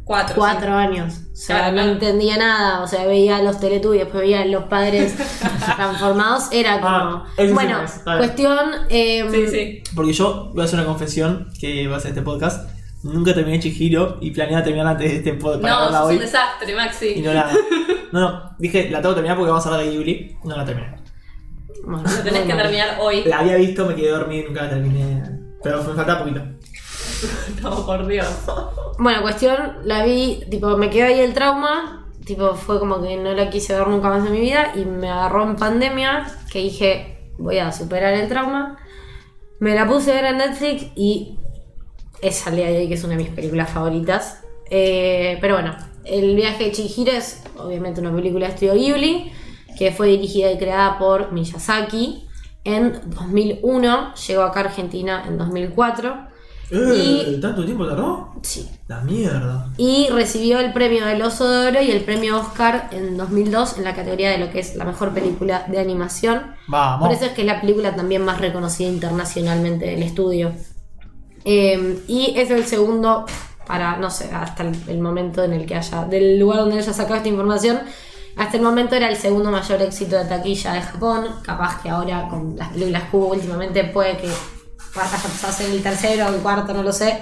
Cuatro. cuatro años. O sea, Claro, no claro. entendía nada. O sea, veía los Teletubbies, después veía los padres transformados. Era como. Ah, eso sí bueno, bien. cuestión. em, Sí, sí. Porque yo voy a hacer una confesión que va a ser este podcast. Nunca terminé Chihiro y planeaba terminar antes de este podcast para No, hoy. un desastre, Y Maxi. no la. No, no, dije, la tengo que terminar porque vamos a hablar de Ghibli. No la terminé. bueno, Lo tenés que terminar hoy. La había visto, me quedé dormido y nunca la terminé. Pero me faltaba poquito. No, por Dios. Bueno, cuestión, la vi, tipo, me quedó ahí el trauma, tipo, fue como que no la quise ver nunca más en mi vida y me agarró en pandemia, que dije, voy a superar el trauma. Me la puse a ver en Netflix y es al día de hoy que es una de mis películas favoritas. Eh, pero bueno, El viaje de Chihiro es obviamente una película de estudio Ghibli, que fue dirigida y creada por Miyazaki en 2001, llegó acá a Argentina en 2004. Eh, Y- ¿Tanto tiempo tardó? Sí, La mierda. y recibió el premio del Oso de Oro y el premio Oscar en 2002 en la categoría de lo que es la mejor película de animación. Vamos. Por eso es que es la película también más reconocida internacionalmente del estudio. Eh, y es el segundo, para, no sé, hasta el, momento en el que haya, del lugar donde haya sacado esta información, hasta el momento era el segundo mayor éxito de taquilla de Japón. Capaz que ahora con las películas que hubo últimamente puede que haya ser el tercero o el cuarto, no lo sé.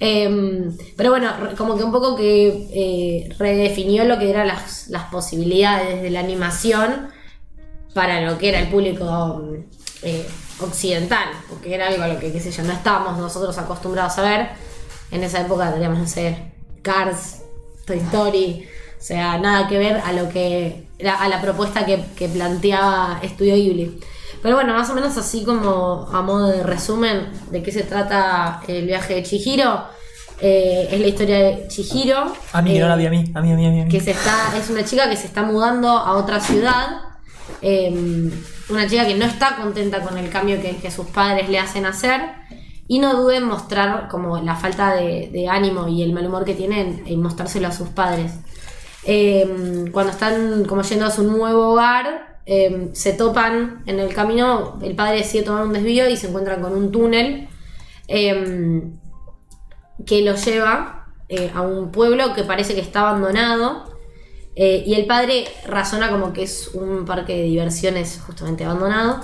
Eh, pero bueno, como que un poco que eh, redefinió lo que eran las, las posibilidades de la animación para lo que era el público eh, occidental, porque era algo a lo que, qué sé yo, no estábamos nosotros acostumbrados a ver. En esa época teníamos, no sé, Cars, Toy Story, o sea, nada que ver a lo que a la propuesta que, que planteaba Estudio Ghibli. Pero bueno, más o menos así como a modo de resumen de qué se trata el viaje de Chihiro. eh, es la historia de Chihiro. A mí, eh, no la vi a mí. A mí, a mí, a mí. a mí. que se está es una chica que se está mudando a otra ciudad eh, una chica que no está contenta con el cambio que, sus padres le hacen hacer y no dude en mostrar como la falta de, ánimo y el mal humor que tiene en, mostrárselo a sus padres Eh, cuando están como yendo a su nuevo hogar eh, se topan en el camino el padre decide tomar un desvío y se encuentran con un túnel eh, que lo lleva a un pueblo que parece que está abandonado. Eh, y el padre razona como que es un parque de diversiones justamente abandonado.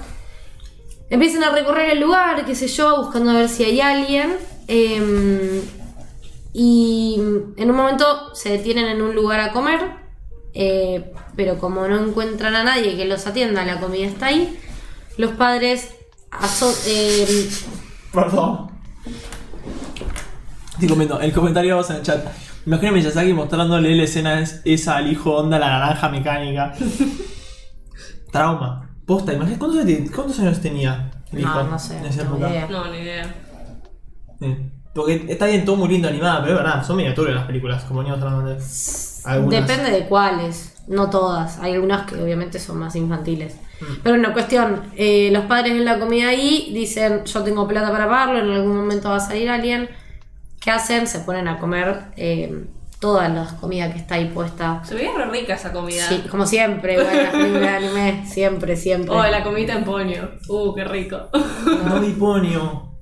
Empiezan a recorrer el lugar, qué sé yo, buscando a ver si hay alguien. eh, y en un momento se detienen en un lugar a comer. eh, pero como no encuentran a nadie que los atienda, la comida está ahí. Los padres eh, Perdón. Estoy comiendo. El comentario en el chat. Imagino a Miyazaki mostrándole la escena es- esa al hijo onda, la naranja mecánica. Trauma. Posta, imagínate cuántos, años- cuántos años tenía el hijo No, no sé, en esa no tengo época. idea. No, ni idea. Sí. Porque está bien todo muy lindo animada, pero es verdad, son miniaturas las películas, como antes. Algunas. Depende de cuáles, no todas. Hay algunas que obviamente son más infantiles. Mm. Pero bueno, cuestión, eh, los padres ven la comida ahí, dicen yo tengo plata para pagarlo, en algún momento va a salir alguien. ¿Qué hacen? Se ponen a comer eh, toda la comida que está ahí puesta. Se veía re rica esa comida. Sí, como siempre, las de anime, siempre, siempre. Oh, la comida en poño. Uh, qué rico. No mi ponio.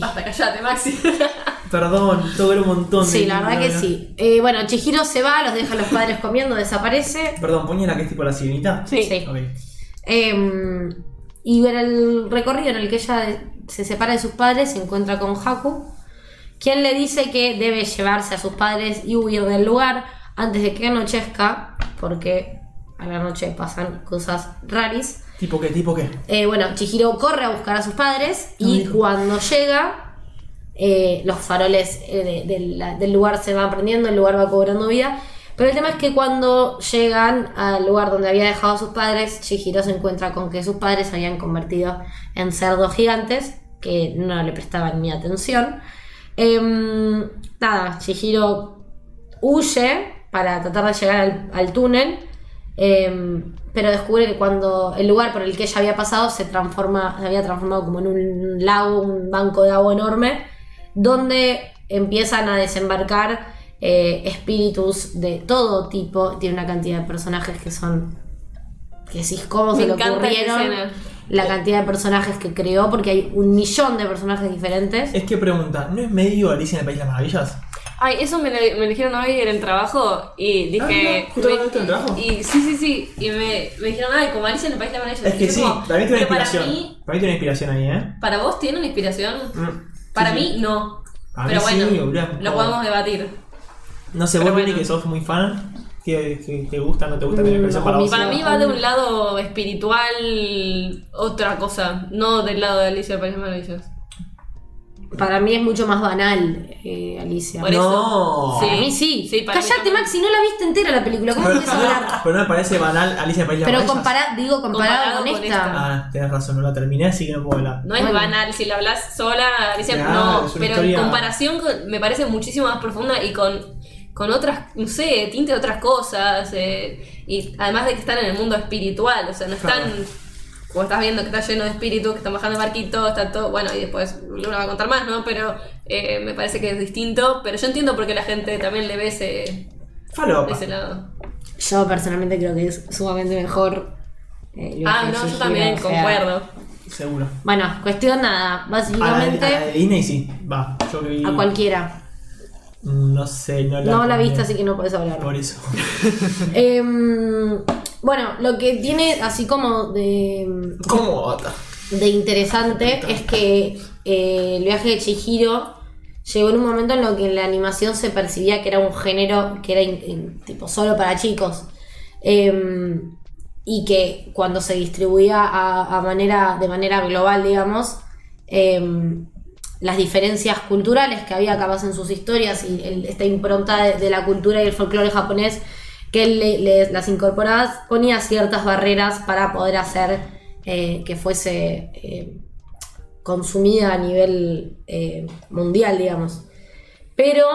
Basta, callate, Maxi. Perdón, que ver un montón de Sí, la verdad que sí. Eh, bueno, Chihiro se va, los deja a los padres comiendo, desaparece. Perdón, ponía la que es tipo la sirenita. Sí. Ok. Eh, y en el recorrido en el que ella se separa de sus padres, se encuentra con Haku, quien le dice que debe llevarse a sus padres y huir del lugar antes de que anochezca, porque a la noche pasan cosas raris. ¿Tipo qué? ¿Tipo qué? Eh, bueno, Chihiro corre a buscar a sus padres No, y cuando llega, eh, los faroles eh, de- de la- del lugar se van prendiendo, el lugar va cobrando vida. Pero el tema es que cuando llegan al lugar donde había dejado a sus padres, Chihiro se encuentra con que sus padres se habían convertido en cerdos gigantes que no le prestaban ni atención. Em, nada, Chihiro huye para tratar de llegar al, al túnel, em, pero descubre que cuando el lugar por el que ella había pasado se transforma, se había transformado como en un lago, un banco de agua enorme, donde empiezan a desembarcar eh, espíritus de todo tipo. Tiene una cantidad de personajes que son. que decís cómo se le ocurrieron. La cantidad de personajes que creó, porque hay un millón de personajes diferentes. Es que pregunta, ¿no es medio Alicia en el País de las Maravillas? Ay, eso me, lo- me dijeron hoy en el trabajo y dije. Ah, mira, justo me- en el trabajo. Y sí, sí, sí. Y me, me dijeron, ay, como Alicia en el País de las Maravillas. Es que sí, como, para tiene una para inspiración. mí, Para mí tiene una inspiración ahí, ¿eh? ¿Para vos tiene una inspiración? Mm. Para Sí, mí, sí. no. Para pero mí bueno, sí, lo podemos debatir. No sé, Pero vos, bueno. que sos muy fan, ¿qué, qué- te gusta, no te gusta? ¿Tiene Mm, inspiración no, para mí vos? Para Sí. mí va de un lado espiritual, otra cosa, no del lado de Alicia del País Maravillas. Para mí es mucho más banal, eh, Alicia. Por No. eso. Para mí sí. Sí, para mí Cállate, también. Maxi, no la viste entera la película. ¿Cómo Pero, quieres hablar? pero no me parece banal Alicia en las Pero Maravillas. compara, digo, comparado, Comparado con, con esta. esta. Ah, tenés razón, no la terminé, así que no puedo hablar. No es Bueno. banal, si la hablas sola, Alicia, Claro, no, pero historia- en comparación con- me parece muchísimo más profunda y con, con otras, no sé, tinte de otras cosas, eh, y además de que están en el mundo espiritual, o sea, no están, Claro. como estás viendo que está lleno de espíritus, que están bajando el barquito, está todo, bueno, y después Luna va a contar más, ¿no? Pero eh, me parece que es distinto, pero yo entiendo por qué la gente también le ve ese, Falopa. ese lado. Yo personalmente creo que es sumamente mejor. eh, Ah, no, yo también o sea, concuerdo. Seguro. Bueno, cuestión nada. A la, Básicamente, a la de Disney sí, va. Yo que vi. a cualquiera. No sé, no la No la viste, así que no puedes hablar. Por eso. Em, bueno, lo que tiene así como de, ¿Cómo de interesante es que eh, el viaje de Chihiro llegó en un momento en lo que en la animación se percibía que era un género que era in- in- tipo solo para chicos. Em, y que cuando se distribuía a, a manera, de manera global, digamos, em, las diferencias culturales que había capaz en sus historias y esta impronta de, la cultura y el folclore japonés que él le- las incorporadas ponía ciertas barreras para poder hacer eh, que fuese eh, consumida a nivel eh, mundial, digamos. Pero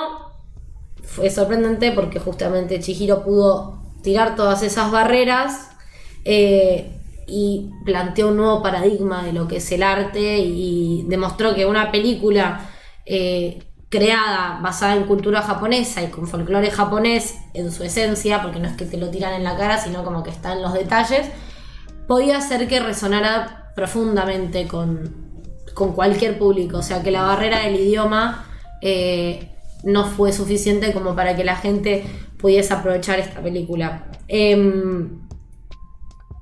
fue sorprendente porque justamente Chihiro pudo tirar todas esas barreras y planteó un nuevo paradigma de lo que es el arte y demostró que una película eh, creada basada en cultura japonesa y con folclore japonés en su esencia, porque no es que te lo tiran en la cara, sino como que está en los detalles, podía hacer que resonara profundamente con, con cualquier público. O sea, que la barrera del idioma eh, no fue suficiente como para que la gente pudiese aprovechar esta película. Em,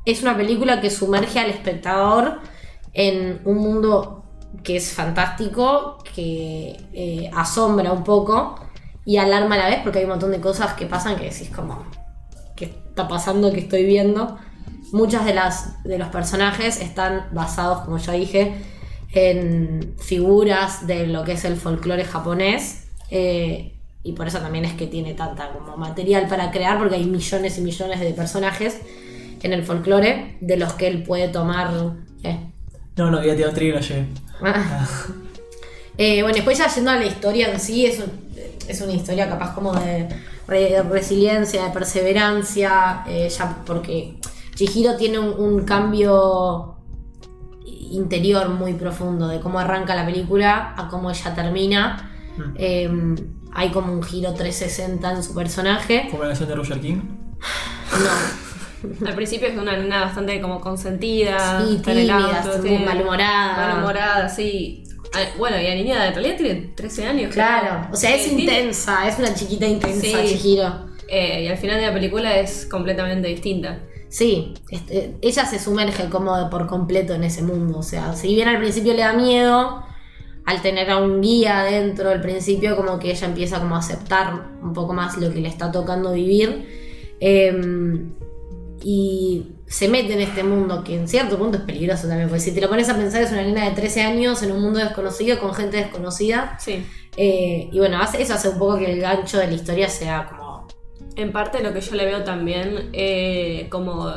es una película que sumerge al espectador en un mundo que es fantástico, que eh, asombra un poco y alarma a la vez porque hay un montón de cosas que pasan que decís como, ¿qué está pasando? ¿Qué estoy viendo? Muchas de las de los personajes están basados, como ya dije, en figuras de lo que es el folclore japonés. eh, y por eso también es que tiene tanta como material para crear, porque hay millones y millones de personajes en el folclore de los que él puede tomar. ¿qué? No, no, ya te otro y no llegué. Ah. Eh, bueno, después ya yendo a la historia en sí, es, un- es una historia capaz como de, re- de resiliencia, de perseverancia, eh, ya porque Chihiro tiene un, un cambio interior muy profundo de cómo arranca la película a cómo ella termina. Mm. Eh, hay como un giro 360 en su personaje. Como la canción de Roger King. No, Al principio es una nena bastante como consentida, Sí, tímida, auto, muy sí, malhumorada. Malhumorada, sí. Ah, Bueno, y la niña en realidad tiene 13 años. claro. creo. O sea, es Eh, tiene- intensa, es una chiquita intensa, Sí. Chihiro. eh, y al final de la película es completamente distinta. Sí, este, ella se sumerge como de por completo en ese mundo. O sea, si bien al principio le da miedo, al tener a un guía dentro al principio, como que ella empieza como a aceptar un poco más lo que le está tocando vivir. Eh, y se mete en este mundo que en cierto punto es peligroso también, porque si te lo pones a pensar es una nena de 13 años en un mundo desconocido con gente desconocida. Sí. Eh, y bueno, hace, eso hace un poco que el gancho de la historia sea como... En parte lo que yo le veo también, eh, como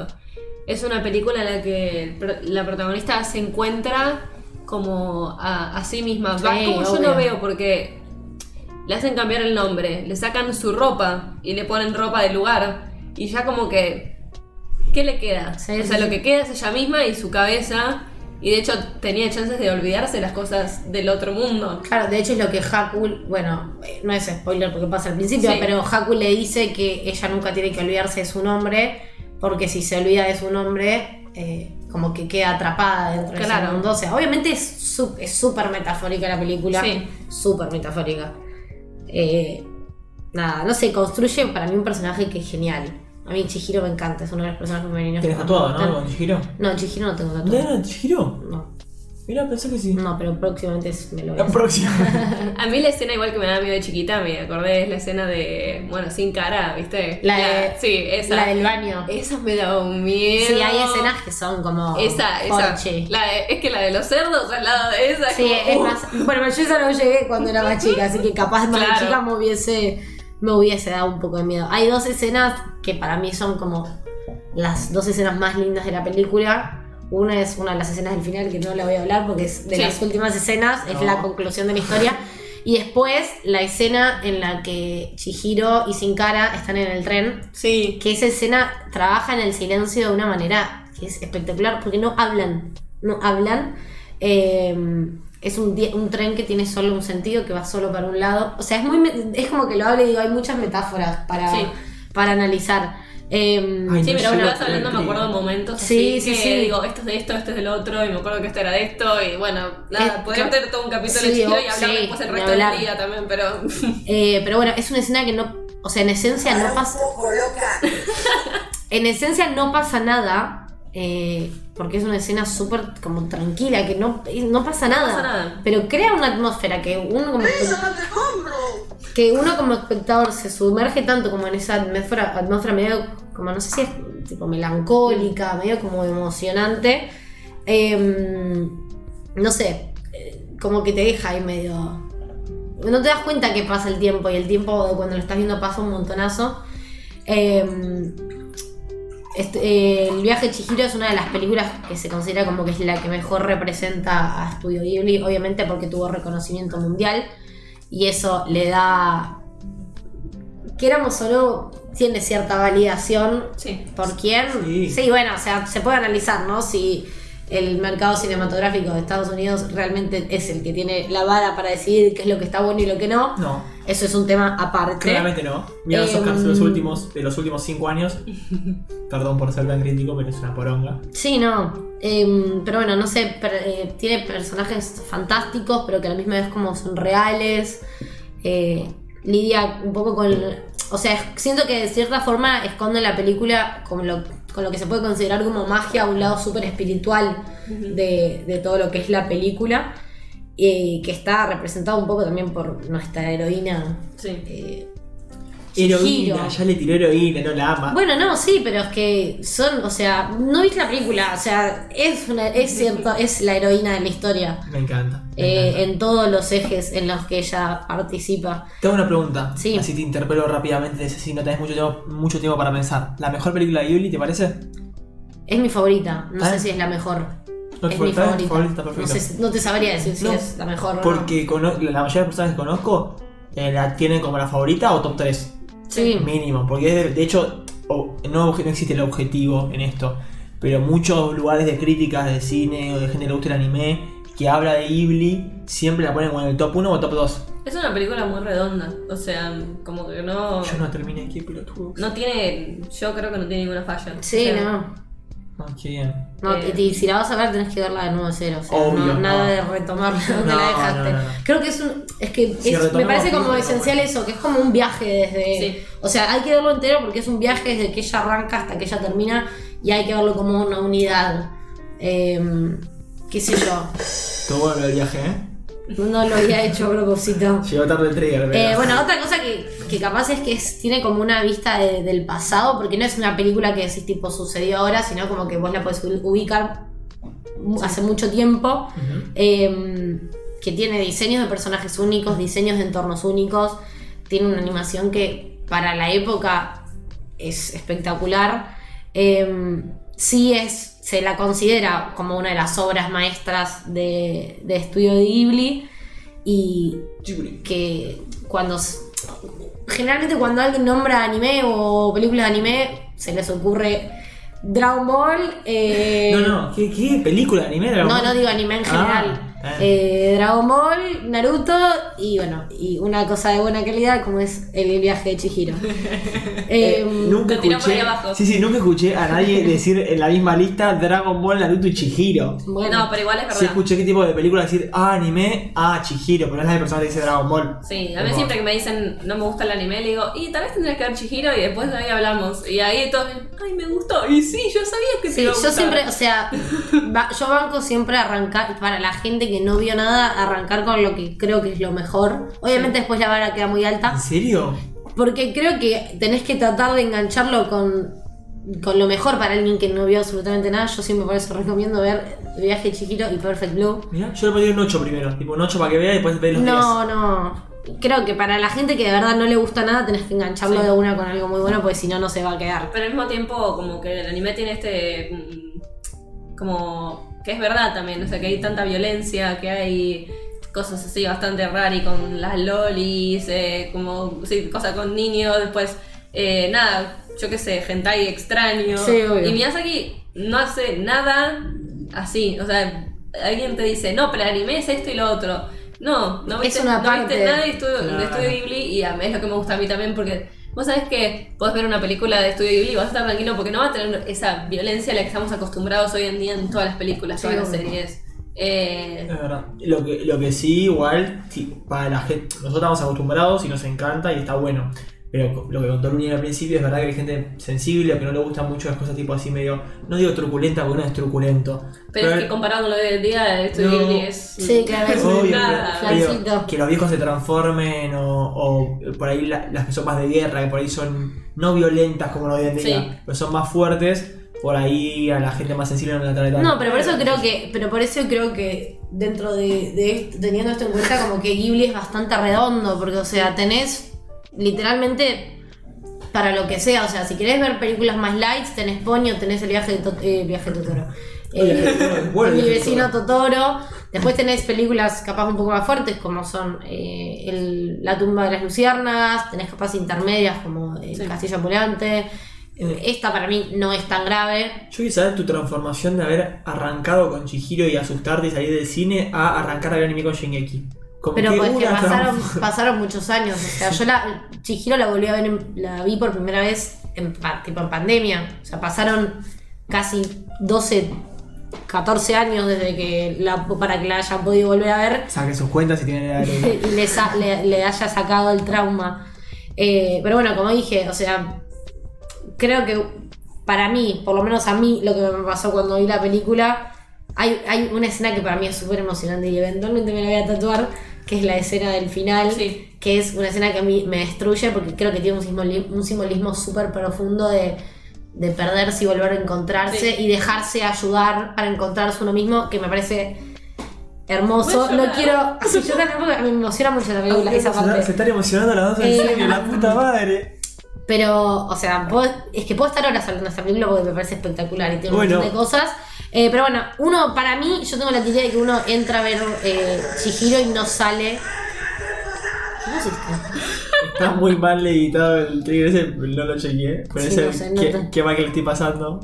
es una película en la que la protagonista se encuentra como a, a sí misma. Como yo lo veo, porque le hacen cambiar el nombre, le sacan su ropa y le ponen ropa del lugar. Y ya como que, ¿qué le queda? Sí, o sea, sí. lo que queda es ella misma y su cabeza. Y de hecho tenía chances de olvidarse las cosas del otro mundo. Claro, de hecho es lo que Haku, bueno, no es spoiler porque pasa al principio, Sí. pero Haku le dice que ella nunca tiene que olvidarse de su nombre, porque si se olvida de su nombre, eh, como que queda atrapada dentro de ese Claro. mundo. O sea, obviamente es súper metafórica la película, Sí. súper metafórica. Eh, nada, no sé, construye para mí un personaje que es genial. A mí Chihiro me encanta, es uno de los personajes femeninos. Tienes que más tatuado, ¿no? Con Chihiro. No, Chihiro no tengo ¿No tatuado. era Chihiro? No, Mira, pensé que sí. no, pero próximamente me lo voy a próxima. A mí la escena igual que me da miedo de chiquita, me acordé, es la escena de, bueno, sin cara, ¿viste? La de- sí, esa. La del baño. Esa me da un miedo. Sí, hay escenas que son como. Esa, esa. La de- es que la de los cerdos al lado de esa. Sí, como, es uh, más. Bueno, yo esa no llegué cuando era más chica, así que capaz más Claro. chica me hubiese, me hubiese dado un poco de miedo. Hay dos escenas que para mí son como las dos escenas más lindas de la película. Una es una de las escenas del final que no la voy a hablar porque es de Sí. las últimas escenas, es No. la conclusión de la historia. Y después la escena en la que Chihiro y Sin Cara están en el tren Sí. que esa escena trabaja en el silencio de una manera que es espectacular, porque no hablan, no hablan. Eh, es un, un tren que tiene solo un sentido, que va solo para un lado. O sea, es muy es como que lo hablo y digo, hay muchas metáforas para, Sí. para analizar. Eh, Ay, Sí, no pero llego bueno, a vas hablando, me acuerdo de momentos Sí, así sí, que sí. digo, esto es de esto, esto es del otro, y me acuerdo que esto era de esto, y bueno, nada, Eh, podríamos tener todo un capítulo Sí, y hablar sí, después el resto del día también, pero... eh, pero bueno, es una escena que no, o sea, en esencia no pasa, en esencia no pasa nada. eh, porque es una escena súper como tranquila, que no, no pasa nada. pasa nada. Pero crea una atmósfera que uno como que uno como espectador se sumerge tanto como en esa atmósfera, atmósfera medio como no sé si es tipo melancólica, medio como emocionante. Em, no sé, eh, como que te deja ahí medio. No te das cuenta que pasa el tiempo y el tiempo cuando lo estás viendo pasa un montonazo. Em, este, eh, el viaje de Chihiro es una de las películas que se considera como que es la que mejor representa a Studio Ghibli, obviamente porque tuvo reconocimiento mundial y eso le da, queramos o no, tiene cierta validación Sí. por quién. Sí. bueno, o sea, se puede analizar, ¿no? Si el mercado cinematográfico de Estados Unidos realmente es el que tiene la vara para decidir qué es lo que está bueno y lo que no. No, Eso es un tema aparte. claramente no. Mira los Em, Oscars de los últimos, de los últimos cinco años. Perdón por ser tan crítico, pero es una poronga. Sí, no. Em, pero bueno, no sé, per- eh, tiene personajes fantásticos, pero que a la misma vez como son reales. Eh, lidia un poco con... O sea, siento que de cierta forma esconde la película con lo, con lo que se puede considerar como magia, un lado súper espiritual de, de todo lo que es la película. Y que está representado un poco también por nuestra heroína. Sí. eh, Heroína, ya le tiró heroína, no la ama. Bueno, no, sí, pero es que son, o sea, no viste la película, o sea, es una, es cierto, es la heroína de la historia. Me encanta. me eh, encanta. en todos los ejes en los que ella participa. Te hago una pregunta. Sí. Así te interpelo rápidamente, si no tenés mucho tiempo, mucho tiempo para pensar. ¿La mejor película de Ghibli te parece? Es mi favorita, no Ah. sé si es la mejor. No, es mi favorita, no, perfecto. sé, no te sabría decir si No, es la mejor. Porque la mayoría de las personas que conozco eh, la tienen como la favorita o top 3. Sí. Mínimo. Porque de, de hecho, no, no existe el objetivo en esto. Pero muchos lugares de críticas de cine o de gente que le gusta el anime que habla de Ghibli siempre la ponen como en el top 1 o top 2. Es una película muy redonda, o sea, como que no... Yo no terminé aquí, pelotudo. No tiene, yo creo que no tiene ninguna falla. Sí, O sea, no. Ah, qué bien. No, Eh. y- y si la vas a ver tenés que verla de nuevo de cero. O sea, Obvio, no- no. nada de retomarla donde No, la dejaste. no, no, no. Creo que es un. Es que Si es- me parece como esencial eso, que es como un viaje desde. Sí. O sea, hay que verlo entero porque es un viaje desde que ella arranca hasta que ella termina y hay que verlo como una unidad. Eh, qué sé yo. Todo bueno el viaje, ¿eh? No lo había hecho a propósito. Llegó tarde el trigger, Eh, ¿verdad? bueno, otra cosa que, que capaz es que es- tiene como una vista de- del pasado, porque no es una película que decís tipo sucedió ahora, sino como que vos la podés ubicar hace mucho tiempo, eh, que tiene diseños de personajes únicos, diseños de entornos únicos, tiene una animación que para la época es espectacular. Eh, sí es, se la considera como una de las obras maestras de, de estudio de Ghibli y que cuando generalmente cuando alguien nombra anime o películas de anime se les ocurre Dragon Ball eh, No, no, ¿qué, qué película de anime? no, no digo anime en general. Ah, Eh, Dragon Ball, Naruto y bueno, y una cosa de buena calidad como es el viaje de Chihiro. Eh, Eh, nunca te por ahí escuché, abajo. sí, sí, nunca escuché a nadie decir en la misma lista Dragon Ball, Naruto y Chihiro. bueno, No, pero igual es verdad. Sí escuché qué tipo de película decir, ah, anime, ah, Chihiro, pero no es la persona que dice Dragon Ball. Sí, a mí Como- siempre que me dicen no me gusta el anime, le digo, y tal vez tendrías que ver Chihiro y después de ahí hablamos. Y ahí todos, ay, me gustó. Y sí, yo sabía que te Sí, iba a yo gustar. siempre, o sea, yo banco siempre arrancar, para la gente que no vio nada, arrancar con lo que creo que es lo mejor. Obviamente después la vara queda muy alta, ¿En serio? porque creo que tenés que tratar de engancharlo con, con lo mejor para alguien que no vio absolutamente nada. Yo siempre por eso recomiendo ver Viaje Chiquito y Perfect Blue. Mira, yo le pondría un 8 primero, tipo un 8 para que vea y después ve los 10. No, no. Creo que para la gente que de verdad no le gusta nada, tenés que engancharlo Sí. de una con algo muy bueno, porque si no, no se va a quedar. Pero al mismo tiempo, como que el anime tiene este. Como. que es verdad también, o sea, que hay tanta violencia, que hay cosas así bastante raras con las lolis, eh, como. sí, cosas con niños, después. eh, nada, yo qué sé, hentai extraño. Sí, obvio. Y Miyazaki no hace nada así, o sea, alguien te dice, no, pero el anime es esto y lo otro. No, no Es viste, una no parte. viste nada de estudio, de Claro. estudio Ghibli y a mí es lo que me gusta a mí también porque vos sabés que podés ver una película de estudio Ghibli y vas a estar tranquilo porque no va a tener esa violencia a la que estamos acostumbrados hoy en día en todas las películas, Sí, todas las series. Eh, Es verdad. Lo que, lo que sí, igual, sí, para la gente, nosotros estamos acostumbrados y nos encanta y está bueno. Pero lo que contó Luni al principio es verdad que hay gente sensible o que no le gustan mucho las cosas tipo así medio, no digo truculenta porque no es truculento. pero es que comparado con lo de hoy en día, estudio No. Ghibli es. Sí, claro, es Obvio, nada. pero- que los viejos se transformen o, o por ahí la- las más de guerra, que por ahí son no violentas como lo de hoy en día, Sí. pero son más fuertes, por ahí a la gente más sensible no la trae tanto. No, pero por eso creo que, pero por eso creo que dentro de, de esto- teniendo esto en cuenta, como que Ghibli es bastante redondo, porque o sea, tenés literalmente para lo que sea, o sea, si querés ver películas más lights, tenés Ponyo, tenés el viaje de, To- eh, viaje de Totoro. Eh, bueno, mi vecino Totoro. Después tenés películas capaz un poco más fuertes, como son eh, el- La tumba de las luciérnagas, tenés capaz intermedias como El Sí. castillo ambulante. Esta para mí no es tan grave, Yo quiero saber tu transformación de haber arrancado con Chihiro y asustarte y salir del cine a arrancar a ver anime con Shingeki. Pero pues que pasaron, pasaron muchos años. O sea, yo la Chihiro la volví a ver, en- la vi por primera vez en, tipo en pandemia. O sea, pasaron casi 12, 14 años desde que la, para que la hayan podido volver a ver Saquen sus cuentas y tienen la y le, sa- le- le haya sacado el trauma. Eh, pero bueno, como dije, o sea, creo que para mí, por lo menos a mí, lo que me pasó cuando vi la película, hay, hay una escena que para mí es súper emocionante y eventualmente me la voy a tatuar, que es la escena del final, Sí. que es una escena que a mí me destruye porque creo que tiene un simbolismo, un simbolismo súper profundo de, de perderse y volver a encontrarse Sí. y dejarse ayudar para encontrarse uno mismo, que me parece hermoso. No quiero. Sí, yo también porque me emociona mucho la película, esa se, parte. se están emocionando las dos en Eh, serio, la puta madre. Pero, o sea, puedo- es que puedo estar horas hablando de esta película porque me parece espectacular y tiene un montón de cosas. Eh, pero bueno, uno, para mí, yo tengo la teoría de que uno entra a ver eh, Chihiro y no sale. ¿Qué pusiste? Está muy mal editado el trigger ese, no lo chequeé. Pero Sí, ese, no se ¿qué, qué mal que le estoy pasando.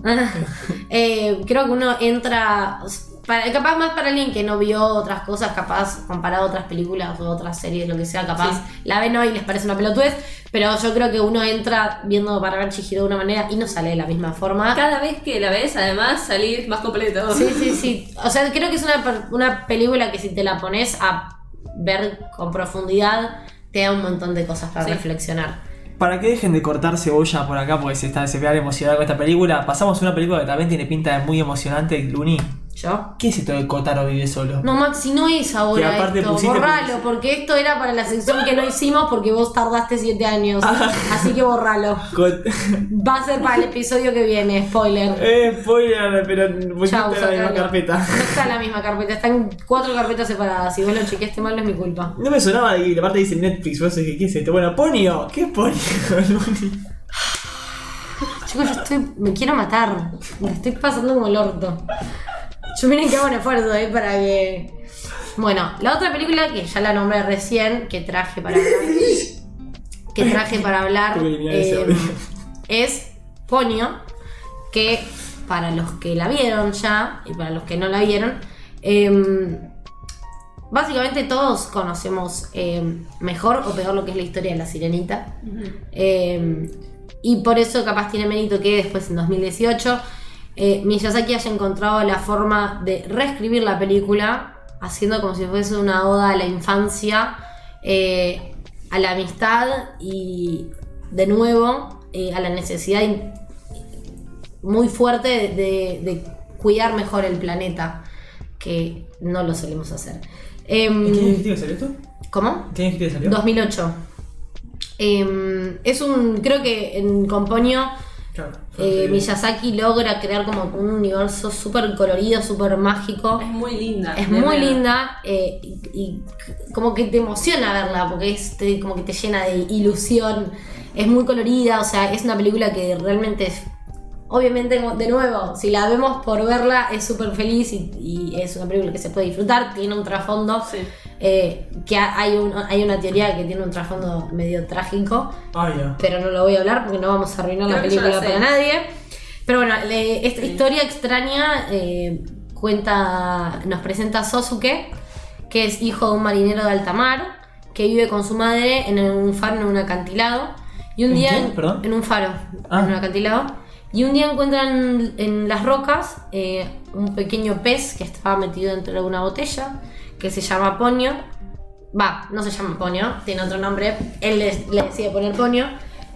Eh, creo que uno entra. Para- capaz más para alguien que no vio otras cosas, capaz comparado a otras películas o otras series, lo que sea, capaz Sí. la ven hoy y les parece una pelotudez. Pero yo creo que uno entra viendo para ver Chihiro de una manera y no sale de la misma forma. Cada vez que la ves, además, salís más completo. Sí, sí, sí. O sea, creo que es una, una película que si te la pones a ver con profundidad, te da un montón de cosas para Sí. reflexionar. Para que dejen de cortar cebolla por acá porque se, está, se vean emocionados con esta película, pasamos a una película que también tiene pinta de muy emocionante, Luni. ¿Yo? ¿Qué es esto de Kotaro vive solo? No, Maxi, no es ahora Y aparte esto. pusiste- Borralo, porque esto era para la sección que no hicimos porque vos tardaste siete años. Así que borralo. Va a ser para el episodio que viene, spoiler. eh, spoiler, pero pusiste Chau, la misma carpeta. No está en la misma carpeta, están cuatro carpetas separadas. Si vos lo chequeaste mal, no es mi culpa. No me sonaba y aparte dice Netflix, vos dije, ¿qué es esto? Bueno, Ponio, ¿qué es Ponio? Chicos, yo estoy. Me quiero matar. Me estoy pasando como el orto. Yo miren que hago un esfuerzo, ¿eh? Para que. Bueno, la otra película que ya la nombré recién, que traje para hablar. que traje para hablar. Eh, es Ponio. Que para los que la vieron ya, y para los que no la vieron, em, básicamente todos conocemos eh, mejor o peor lo que es la historia de la sirenita. Eh, y por eso capaz tiene mérito que después en 2018 eh, Miyazaki haya encontrado la forma de reescribir la película, haciendo como si fuese una oda a la infancia, eh, a la amistad y de nuevo eh, a la necesidad muy fuerte de, de- de cuidar mejor el planeta, que no lo solemos hacer. Em, ¿En qué año salió esto? ¿Cómo? ¿Qué año salió? 2008. Em, es un. Creo que en Componio Claro. eh. Miyazaki logra crear como un universo súper colorido, súper mágico. Es muy linda. Es muy verdad. linda eh, y, y como que te emociona verla porque es te- como que te llena de ilusión. Es muy colorida, o sea, es una película que realmente es. Obviamente, de nuevo, si la vemos por verla, es súper feliz y, y es una película que se puede disfrutar. Tiene un trasfondo Sí. Eh, que ha- hay, un- hay una teoría que tiene un trasfondo medio trágico Ah, ya. pero no lo voy a hablar porque no vamos a arruinar la Creo película la sé. para nadie. Pero bueno, le- esta historia extraña eh, cuenta, nos presenta a Sosuke, que es hijo de un marinero de alta mar, que vive con su madre en un faro en un acantilado. Y un ¿En día qué? Perdón. en un faro, Ah. en un acantilado. Y un día encuentran en las rocas eh, un pequeño pez que estaba metido dentro de una botella, que se llama Ponio. Va, no se llama Ponio, tiene otro nombre. Él le, le decide poner Ponio.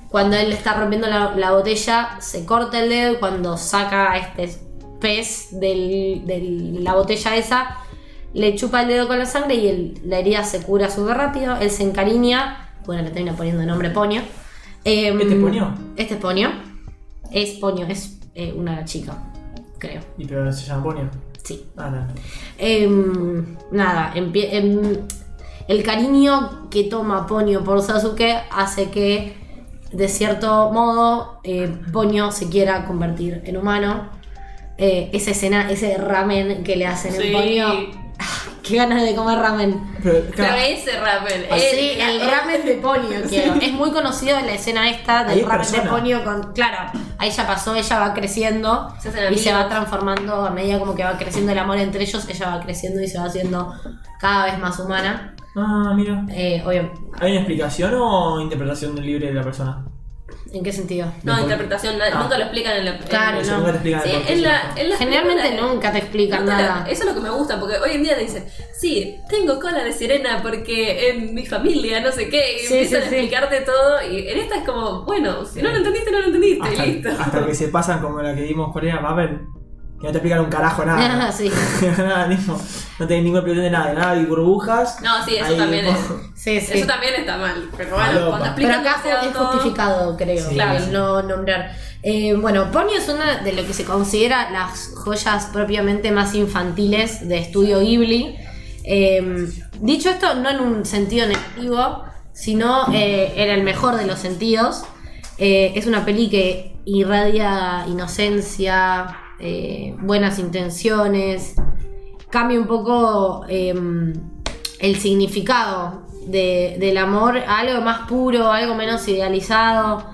Cuando él está rompiendo la, la botella, se corta el dedo y cuando saca a este pez de la botella esa, le chupa el dedo con la sangre y el- la herida se cura súper rápido. Él se encariña, bueno, le termina poniendo el nombre Ponio. Em, ¿Este es Ponio? Este es Ponio. Es Ponio, es eh, una chica, creo. Y pero se llama Ponio. Sí. No. Em, nada, em, el cariño que toma Ponyo por Sasuke hace que, de cierto modo, eh, Ponyo se quiera convertir en humano. Eh, esa escena, ese ramen que le hacen Sí. en Ponyo. Qué ganas de comer ramen. Pero, Pero claro, ese ramen. Sí, el ramen de Ponyo, quiero. Es muy conocido la escena esta del es ramen de. Ponyo con. Claro, ahí ya pasó, ella va creciendo Se y se va transformando a medida como que va creciendo el amor entre ellos, ella va creciendo y se va haciendo cada vez más humana. Ah, mira. Eh, obvio, ¿Hay una explicación o interpretación libre de la persona? ¿En qué sentido? No, interpretación, Ah. nunca lo explican en la. Claro, en- no. nunca te explican Sí, en la, en la Generalmente película- nunca te explican No te la- nada. Eso es lo que me gusta, porque hoy en día te dicen, sí, tengo cola de sirena porque en mi familia, no sé qué, y Sí, empiezan sí, a sí. explicarte todo, y en esta es como, bueno, si no lo entendiste, no lo entendiste, y listo. Hasta, hasta que se pasan como la que vimos con era Babel. Que no te explican un carajo nada. Ah, sí. nada, tipo, no tenés ninguna explicación de nada. de Nada, y burbujas. No, sí, eso ahí, también es. Sí, sí. Eso también está mal, pero bueno, cuando Pero explican acá demasiado es todo- justificado, creo, Sí, claro. el no nombrar. Eh, bueno, Ponyo es una de lo que se considera las joyas propiamente más infantiles de estudio Ghibli. Eh, dicho esto, no en un sentido negativo, sino eh, en el mejor de los sentidos. Eh, es una peli que irradia inocencia, eh, buenas intenciones, cambia un poco eh, el significado de- del amor a algo más puro, algo menos idealizado,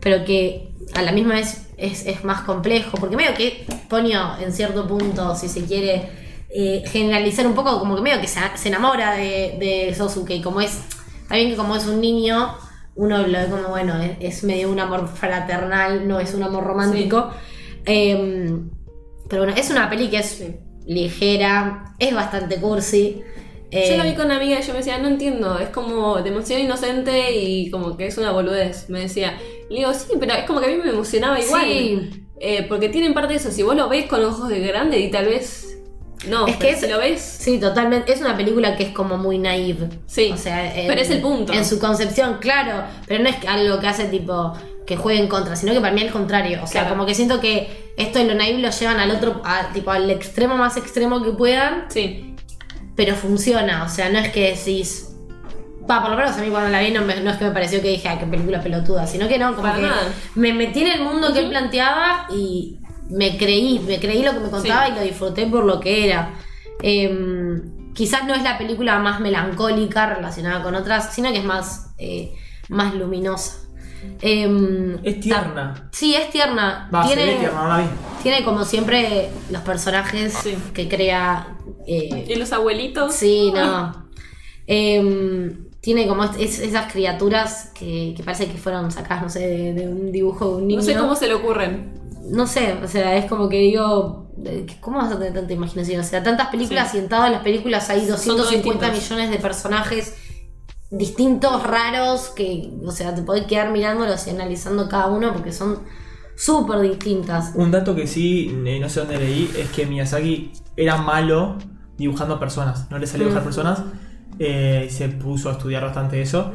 pero que a la misma vez es, más complejo, porque medio que Ponyo en cierto punto, si se quiere eh, generalizar un poco, como que medio que se, enamora de, de Sosuke, como es, bien que como es un niño, uno lo ve como, bueno, es, es medio un amor fraternal, no es un amor romántico. Em, pero bueno, es una peli que es ligera, es bastante cursi. eh, Yo la vi con una amiga y yo me decía, no entiendo, es como demasiado inocente y como que es una boludez. Me decía, le digo, sí, pero es como que a mí me emocionaba igual. Sí. Eh, porque tienen parte de eso, si vos lo ves con ojos de grande y tal vez. No, Es que es- si lo ves. Sí, totalmente. Es una película que es como muy naive. Sí, O sea, en- pero es el punto. En su concepción, claro. Pero no es algo que hace tipo que juegue en contra, sino que para mí al contrario. O sea, Claro. como que siento que esto de lo naive lo llevan al otro, a- tipo al extremo más extremo que puedan, Sí, pero funciona. O sea, no es que decís. Va, por lo menos a mí cuando la vi no, me- no es que me pareció que dije, ah, qué película pelotuda, sino que no, como Para que nada. me metí en el mundo que él planteaba y me creí, me creí lo que me contaba Sí. y lo disfruté por lo que era. Em, quizás no es la película más melancólica relacionada con otras, sino que es más, eh, más luminosa. Em, Es tierna. Sí, es tierna. Va, tiene, se ve tierna, no la vi. tiene como siempre los personajes Sí. que crea eh, ¿Y los abuelitos? Sí, no. Em, tiene como es- es- esas criaturas que, que parece que fueron sacadas, no sé, de, de un dibujo de un niño. No sé cómo se le ocurren. No sé, o sea, es como que digo, eh, ¿cómo vas a tener tanta imaginación? O sea, tantas películas Sí. y en todas las películas hay Son 250 todos distintos. millones de personajes distintos, raros, que, o sea, te podés quedar mirándolos y analizando cada uno porque son súper distintas. Un dato que sí, eh, no sé dónde leí, es que Miyazaki era malo dibujando personas. No le salía dibujar Mm. personas. eh, se puso a estudiar bastante eso.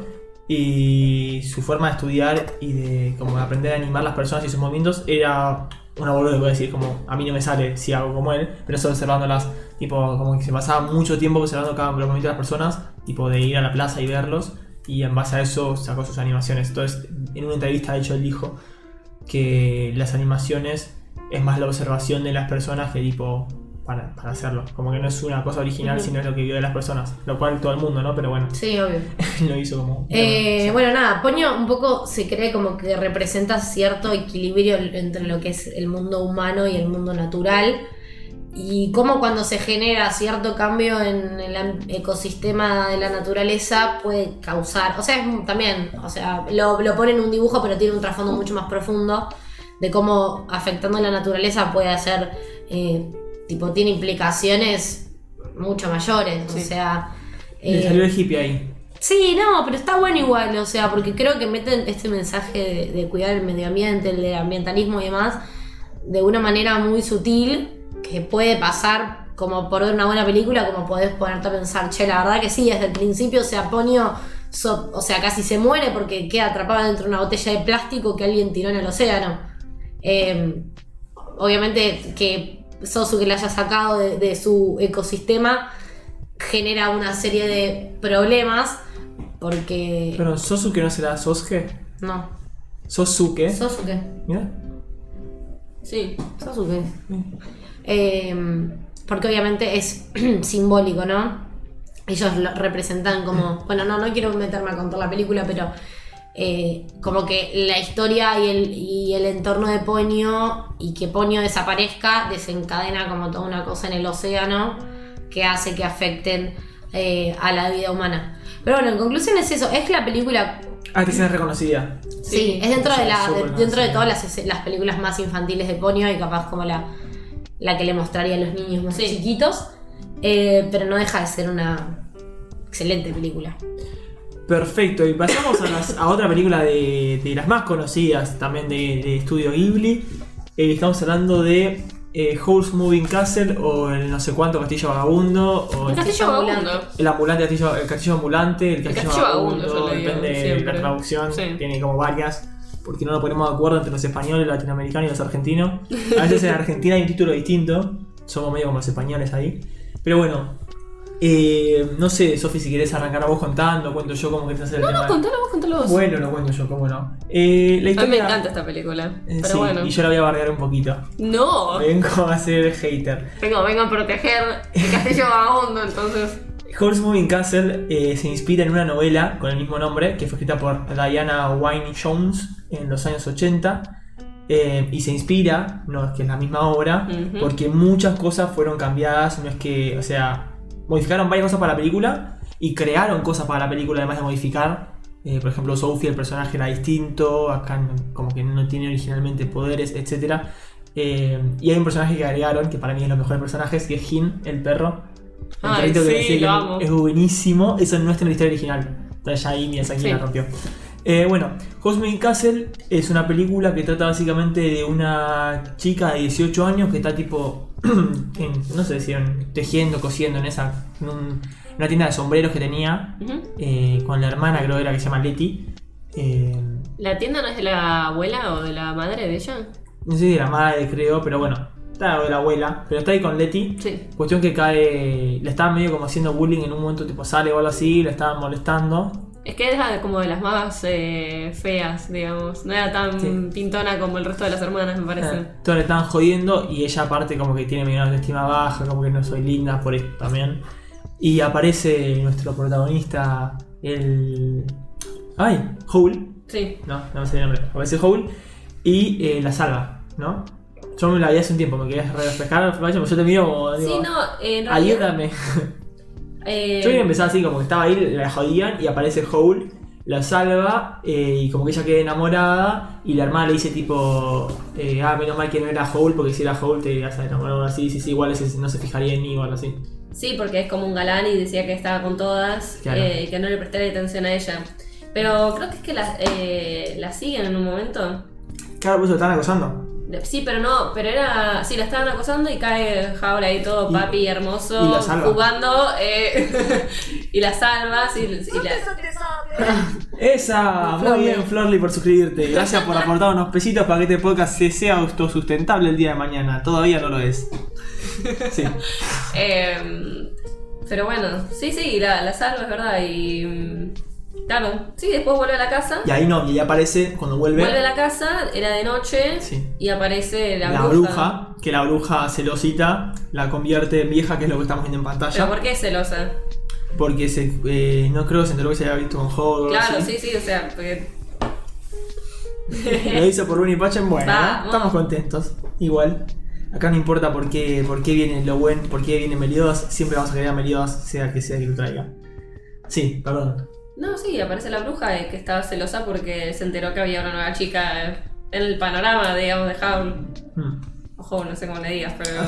Y su forma de estudiar y de como de aprender a animar las personas y sus movimientos era una boluda, voy a decir, como a mí no me sale si hago como él, pero eso observándolas, tipo, como que se pasaba mucho tiempo observando cada movimiento de las personas, tipo de ir a la plaza y verlos, y en base a eso sacó sus animaciones. Entonces, en una entrevista, de hecho, él dijo que las animaciones es más la observación de las personas que tipo para, para hacerlo. Como que no es una cosa original, sino es lo que vio de las personas. Lo cual todo el mundo, ¿no? Pero bueno, Sí, obvio. lo hizo como... Eh, bueno, nada, Poño un poco se cree como que representa cierto equilibrio entre lo que es el mundo humano y el mundo natural. Y cómo cuando se genera cierto cambio en el ecosistema de la naturaleza puede causar. O sea, es también, o sea, lo, lo pone en un dibujo, pero tiene un trasfondo mucho más profundo de cómo afectando la naturaleza puede hacer. eh, tipo, tiene implicaciones mucho mayores. O sea. Le eh, salió el hippie ahí. Sí, no, pero está bueno igual, o sea, porque creo que meten este mensaje de, de cuidar el medio ambiente, el de ambientalismo y demás, de una manera muy sutil, que puede pasar como por ver una buena película, como podés ponerte a pensar, che, la verdad que sí, desde el principio se Ponio, so- o sea, casi se muere porque queda atrapado dentro de una botella de plástico que alguien tiró en el océano. Eh, obviamente que Sosu le haya sacado de, de su ecosistema genera una serie de problemas porque Pero Sosuke no será Sosuke. no Sosuke. Sosuke Mira. Sí. Sosuke Eh, porque obviamente es simbólico no ellos lo representan como bueno no no quiero meterme a contar la película pero eh, como que la historia y el, y el entorno de Ponio y que Ponio desaparezca desencadena como toda una cosa en el océano que hace que afecten eh, a la vida humana. Pero bueno, en conclusión es eso, es la película, Ah, esta escena es reconocida. sí, Sí, es dentro de, la, súper de- dentro de todas las, películas más infantiles de Ponio y capaz como la, la que le mostraría a los niños más Sí. chiquitos, eh, pero no deja de ser una excelente película. Perfecto, y pasamos a, las- a otra película de, de las más conocidas también de, de Estudio Ghibli. Eh, estamos hablando de eh, Howl's Moving Castle o el no sé cuánto Castillo Vagabundo o El el, castillo ambulante. vagabundo. el ambulante castillo, el castillo ambulante, el castillo, castillo vagabundo, depende de la traducción, Sí. tiene como varias, porque no nos ponemos de acuerdo entre los españoles, los latinoamericanos y los argentinos. A veces en Argentina hay un título distinto, somos medio como los españoles ahí. Pero bueno, eh, no sé, Sofi, si querés arrancar a vos contando, cuento yo cómo querés hacer el No, tema. no, contalo vos, contalo vos. Bueno, lo cuento yo, cómo no. Eh, la a mí me encanta esta película. eh, Pero sí, bueno. y yo la voy a bardear un poquito. No. Vengo a ser hater. Vengo, vengo a proteger el castillo vagabundo, entonces. Horse Moving Castle se inspira en una novela con el mismo nombre que fue escrita por Diana Wynne Jones en los años 80 eh, y se inspira, no es que es la misma obra, porque muchas cosas fueron cambiadas, no es que, o sea, modificaron varias cosas para la película y crearon cosas para la película además de modificar. Eh, por ejemplo, Sophie, el personaje era distinto, acá no- como que no tiene originalmente poderes, etc. Eh, y hay un personaje que agregaron, que para mí es los mejores personajes, que es Hin, el perro. El Ay, perrito que sí, que lo amo. es buenísimo. Eso no está en la historia original. Entonces ya ahí Miyazaki Sí. la rompió. Eh, bueno, Cosmic Castle es una película que trata básicamente de una chica de 18 años que está tipo, en- no sé si en- tejiendo, cosiendo en esa en un- una tienda de sombreros que tenía eh, con la hermana, creo que era que se llama Letty. Eh, ¿La tienda no es de la abuela o de la madre de ella? no sé si de la madre, creo, pero bueno, está de la abuela, pero está ahí con Letty. Sí. Cuestión que cae. Le estaban medio como haciendo bullying en un momento, tipo sale o algo así, le estaban molestando. Es que era como de las más eh, feas, digamos. No era tan Sí. pintona como el resto de las hermanas, me parece. Eh, Todos le estaban jodiendo y ella, aparte, como que tiene una autoestima baja, como que no soy linda por esto también. Y aparece nuestro protagonista, el. ¡Ay! Howl. Sí. No, no me sé el nombre. Aparece Howl y eh, la salva, ¿no? Yo me la vi hace un tiempo, me quería refrescar flash, yo te miro como. Sí, digo, no, en realidad. Ayúdame. eh, Yo quería empezar así, como que estaba ahí, la jodían y aparece Howl, la salva eh, y como que ella queda enamorada y la hermana le dice tipo, eh, ah, menos mal que no era Howl porque si era Howl te ibas a enamorar así, sí, sí, igual ese no se fijaría en mí o algo así. Sí, porque es como un galán y decía que estaba con todas Claro. eh, y que no le presté atención a ella. Pero creo que es que la, eh, la siguen en un momento. Claro, pues lo están acosando. Sí, pero no, pero era. Sí, la estaban acosando y cae Jaula ahí todo Y- papi hermoso, y la salva. jugando eh, y la salva. sí, y la- Esa, muy Florly. bien Florly por suscribirte. Gracias por aportar unos pesitos para que este podcast se sea autosustentable el día de mañana. Todavía no lo es. Sí. Em, pero bueno, sí, sí, la, la salva, es verdad. Y. Claro, sí, después vuelve a la casa. Y ahí no, y ahí aparece cuando vuelve, Vuelve a la casa, era de noche Sí. y aparece la, la, bruja. que la bruja celosita la convierte en vieja, que es lo que estamos viendo en ¿Pero pantalla. por qué es celosa? Porque se, eh, no creo que se enteró que se había visto con algo Claro, así. sí, sí, o sea, porque. Lo hizo por Bunny Pachen, bueno, estamos contentos. Igual. Acá no importa por qué, por qué viene lo buen, por qué viene Meliodas, siempre vamos a querer a Meliodas, sea que sea que lo traiga. Sí, perdón. No, sí, aparece la bruja eh, que estaba celosa porque se enteró que había una nueva chica eh, en el panorama, digamos, de Howl. Mm. Ojo, no sé cómo le digas, pero. Ah.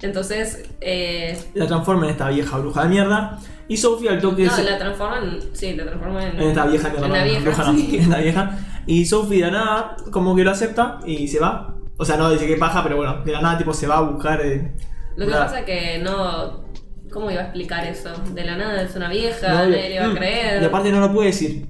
Entonces, eh, La transforma en esta vieja bruja de mierda. Y Sophie al toque no, se- la transforman. Sí, la transforman en. en esta vieja En la no, vieja. bruja no, sí. en esta vieja. Y Sophie de la nada, como que lo acepta y se va. O sea, no dice que paja, pero bueno, de la nada tipo se va a buscar. eh, Lo que pasa es que no. ¿Cómo iba a explicar eso? De la nada es una vieja, no, nadie le iba a mm, creer. Y aparte no lo puede decir.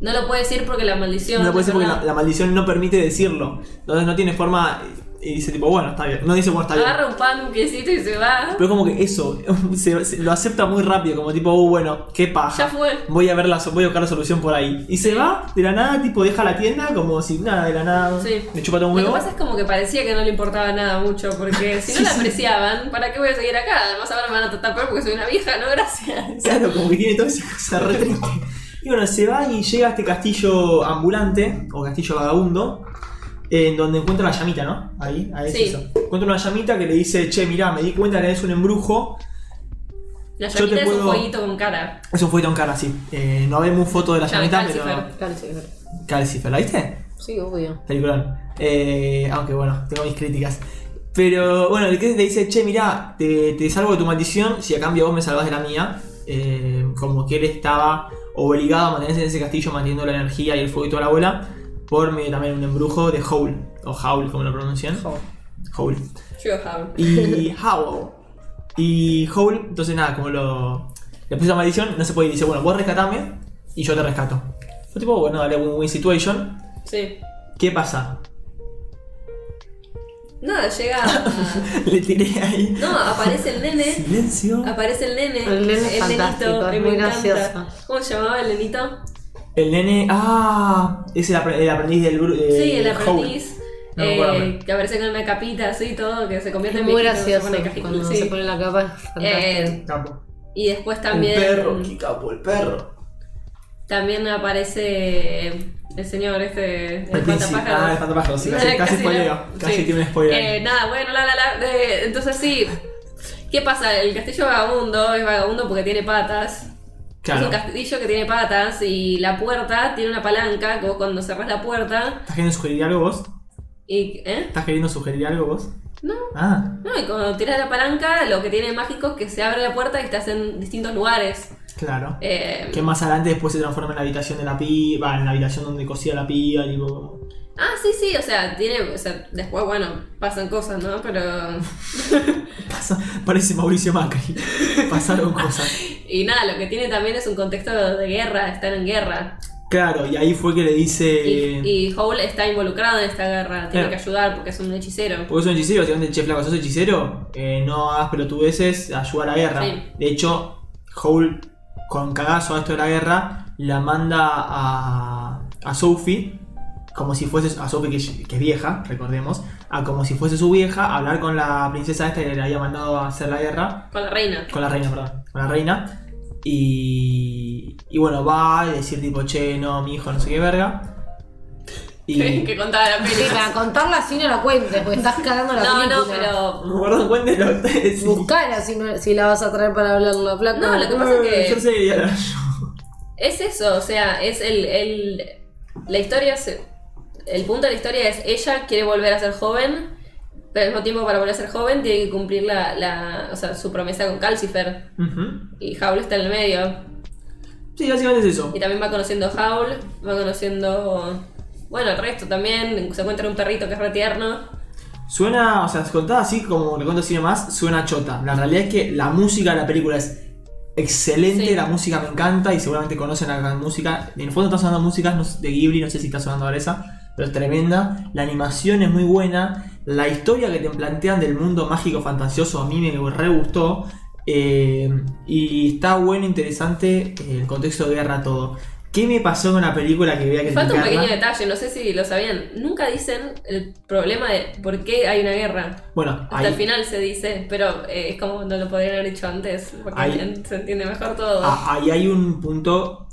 No lo puede decir porque la maldición. No lo puede decir porque la maldición no permite decirlo. Entonces no tiene forma. Y dice tipo, bueno, está bien. No dice, bueno, está bien. Agarra un pan, un piecito y se va. Pero como que eso, se- se- lo acepta muy rápido, como tipo, oh, bueno, qué paja. Ya fue. Voy a ver la, voy a buscar la solución por ahí. Y se va de la nada, tipo, deja la tienda como si nada, de la nada. Sí. Le chupa todo un Lo que huevo. pasa es como que parecía que no le importaba nada mucho, porque si no Sí, la sí. apreciaban, ¿para qué voy a seguir acá? Además ahora me van a tratar peor porque soy una vieja, no gracias. Claro, como que tiene toda esa cosa re triste. Y bueno, se va y llega a este castillo ambulante, o castillo vagabundo, en donde encuentra una llamita, ¿no? Ahí, ahí Sí. es eso. Encuentra una llamita que le dice, che, mirá, me di cuenta que eres un embrujo. La te llamita es un puedo- fueguito con cara. Es un fueito en cara, sí. Eh, no vemos foto de la llamita, Calcifer. pero... Calcifer. Calcifer, ¿la viste? Sí, obvio. Peliculón. Eh, aunque bueno, tengo mis críticas. Pero bueno, el que le dice, che, mirá, te, te salvo de tu maldición si a cambio vos me salvás de la mía. Eh, como que él estaba obligado a mantenerse en ese castillo manteniendo la energía y el fuego y toda la bola. Por medio también un embrujo de Howl. O Howl, como lo pronuncian. Howl. Yo, Howl. Y Howl. Y Howl, entonces nada, como lo. Le puse la maldición, no se puede ir. Dice, bueno, vos rescatame y yo te rescato. Fue tipo, bueno, dale win-win situation. Sí. ¿Qué pasa? Nada, llega. Le tiré ahí. No, aparece el nene. Silencio. Aparece el nene. El nene es fantástico, nenito, es me muy encanta. gracioso. ¿Cómo se llamaba el nenito? El nene. Ah, es el, apre- el aprendiz del grupo. sí, el aprendiz. No me acuerdo el eh, nombre. que aparece con una capita así todo, que se convierte Es en muy viejito, se gracioso pone cuando sí. se pone la capa. Es fantástico. Eh, Capo. y después también. El perro, qué capo, el perro. También aparece el señor este. El, príncipe. espantapájaros. Ah, el espantapájaros, sí, casi, casi Casi spoileo. la- Casi sí. tiene un spoiler. Eh, nada, bueno, la, la, la. eh, entonces sí. ¿Qué pasa? El castillo vagabundo es vagabundo porque tiene patas. Es un castillo que tiene patas y la puerta tiene una palanca que vos cuando cerrás la puerta ¿Estás queriendo sugerir algo vos? y. ¿Eh? ¿Estás queriendo sugerir algo vos? No. Ah, No, y cuando tiras la palanca, lo que tiene mágico es que se abre la puerta y estás en distintos lugares. claro. Eh, Que más adelante después se transforma en la habitación de la piba, en la habitación donde cosía la piba, tipo. Ah, sí, sí, o sea, tiene. O sea, después, bueno, pasan cosas, ¿no? Pero. Pasa- parece Mauricio Macri. Pasaron cosas. Y nada, lo que tiene también es un contexto de guerra, están en guerra. Claro, y ahí fue que le dice. Y, y Howl está involucrado en esta guerra, tiene Claro. que ayudar porque es un hechicero. Porque es un hechicero, básicamente, che, flaco, sos hechicero, eh, no hagas pelotudeces, ayuda a la guerra. Sí. De hecho, Howl, con cagazo a esto de la guerra, la manda a, a Sophie, como si fuese, a Sophie que, es- que es vieja, recordemos, a como si fuese su vieja, a hablar con la princesa esta que le había mandado a hacer la guerra, Con la reina. con la reina, perdón, con la reina. Y, y bueno, va a decir tipo, che, no, mi hijo no sé qué verga. Y. que contaba la Sí, para contarla así no la cuentes, porque estás cagando la No, no, película. pero. Perdón, sí. Buscala si, no- si la vas a traer para hablarla, flaco. No, lo que pasa es que- Yo sé, ya- Es eso, o sea, es el. el la historia. se- el punto de la historia es ella quiere volver a ser joven, pero al mismo tiempo para volver a ser joven tiene que cumplir la, la, o sea, su promesa con Calcifer. Y Howl está en el medio. Sí, básicamente es eso. Y también va conociendo a Howl, va conociendo. Bueno, el resto también. Se encuentra un perrito que es re tierno. Suena, o sea, contada así como le cuento así más, suena chota. La realidad es que la música de la película es excelente, Sí. la música me encanta y seguramente conocen la gran música. En el fondo está sonando música no sé, de Ghibli, no sé si está sonando ahora esa, pero es tremenda. La animación es muy buena. La historia que te plantean del mundo mágico fantasioso a mí me re gustó. eh, y está bueno, interesante eh, el contexto de guerra, todo. ¿Qué me pasó con la película que veía que Falta un criticarla? pequeño detalle, no sé si lo sabían. Nunca dicen el problema de por qué hay una guerra. Bueno, Hasta ahí, el final se dice, pero eh, es como no lo podrían haber dicho antes, porque Ahí- se entiende mejor todo. ah, ahí hay un punto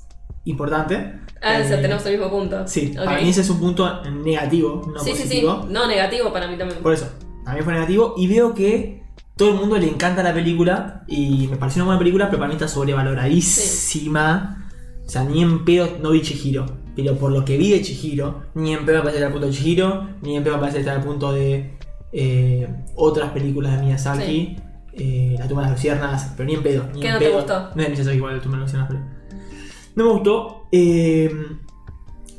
importante. Ah, o sea, Eh, tenemos el mismo punto. Sí, para mí ese es un punto negativo, no sí, sí, sí. positivo. No, negativo para mí también. Por eso, a mí fue negativo y veo que todo el mundo le encanta la película y me pareció una buena película, pero para mí está sobrevaloradísima. O sea, ni en pedo no vi Chihiro. Pero por lo que vi de Chihiro, ni en pedo me parece estar al punto de Chihiro, ni en pedo me parece estar al punto de eh, otras películas de Miyazaki. eh, la tumba de las luciérnagas, pero ni en pedo. Ni ¿Qué en no te gustó? No es Miyazaki igual, la tumba de las luciérnagas, pero. No me gustó. eh,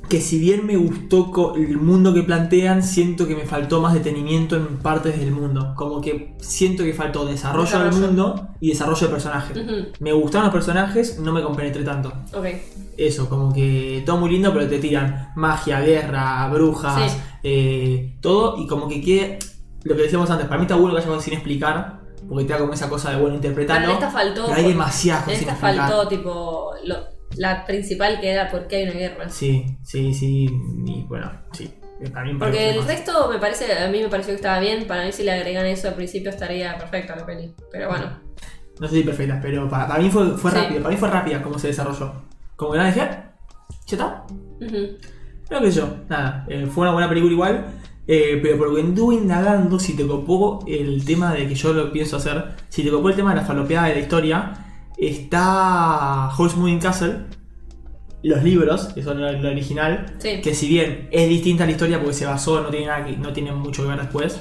que si bien me gustó el mundo que plantean, siento que me faltó más detenimiento en partes del mundo. Como que siento que faltó desarrollo, del mundo y desarrollo de personaje. Me gustaron los personajes, no me compenetré tanto. Ok. Eso, como que todo muy lindo, pero te tiran magia, guerra, brujas, Sí. eh, todo. Y como que quede. Lo que decíamos antes, para mí está bueno que haya cosas sin explicar, porque te da como esa cosa de bueno Pero interpretarlo. en esta faltó. pero hay demasiadas En cosas esta faltó, tipo, lo- la principal que era por qué hay una guerra. Sí, sí, sí. Y bueno, sí. Mí me Porque el más. resto me parece, a mí me pareció que estaba bien. Para mí, si le agregan eso al principio, estaría perfecta la peli. Pero bueno, No sé si perfecta, pero para, para mí fue, fue Sí. Para mí fue rápida cómo se desarrolló. Como que nada dije, "Ah, ¿ya está? Pero qué sé yo, nada. eh, fue una buena película igual. eh, pero por lo que anduve indagando, si te copó el tema de que yo lo pienso hacer, si te copó el tema de la falopeada de la historia, está Horse Moving Castle, los libros, que son lo, original, Sí. que si bien es distinta la historia porque se basó, no tiene, nada que- no tiene mucho que ver después,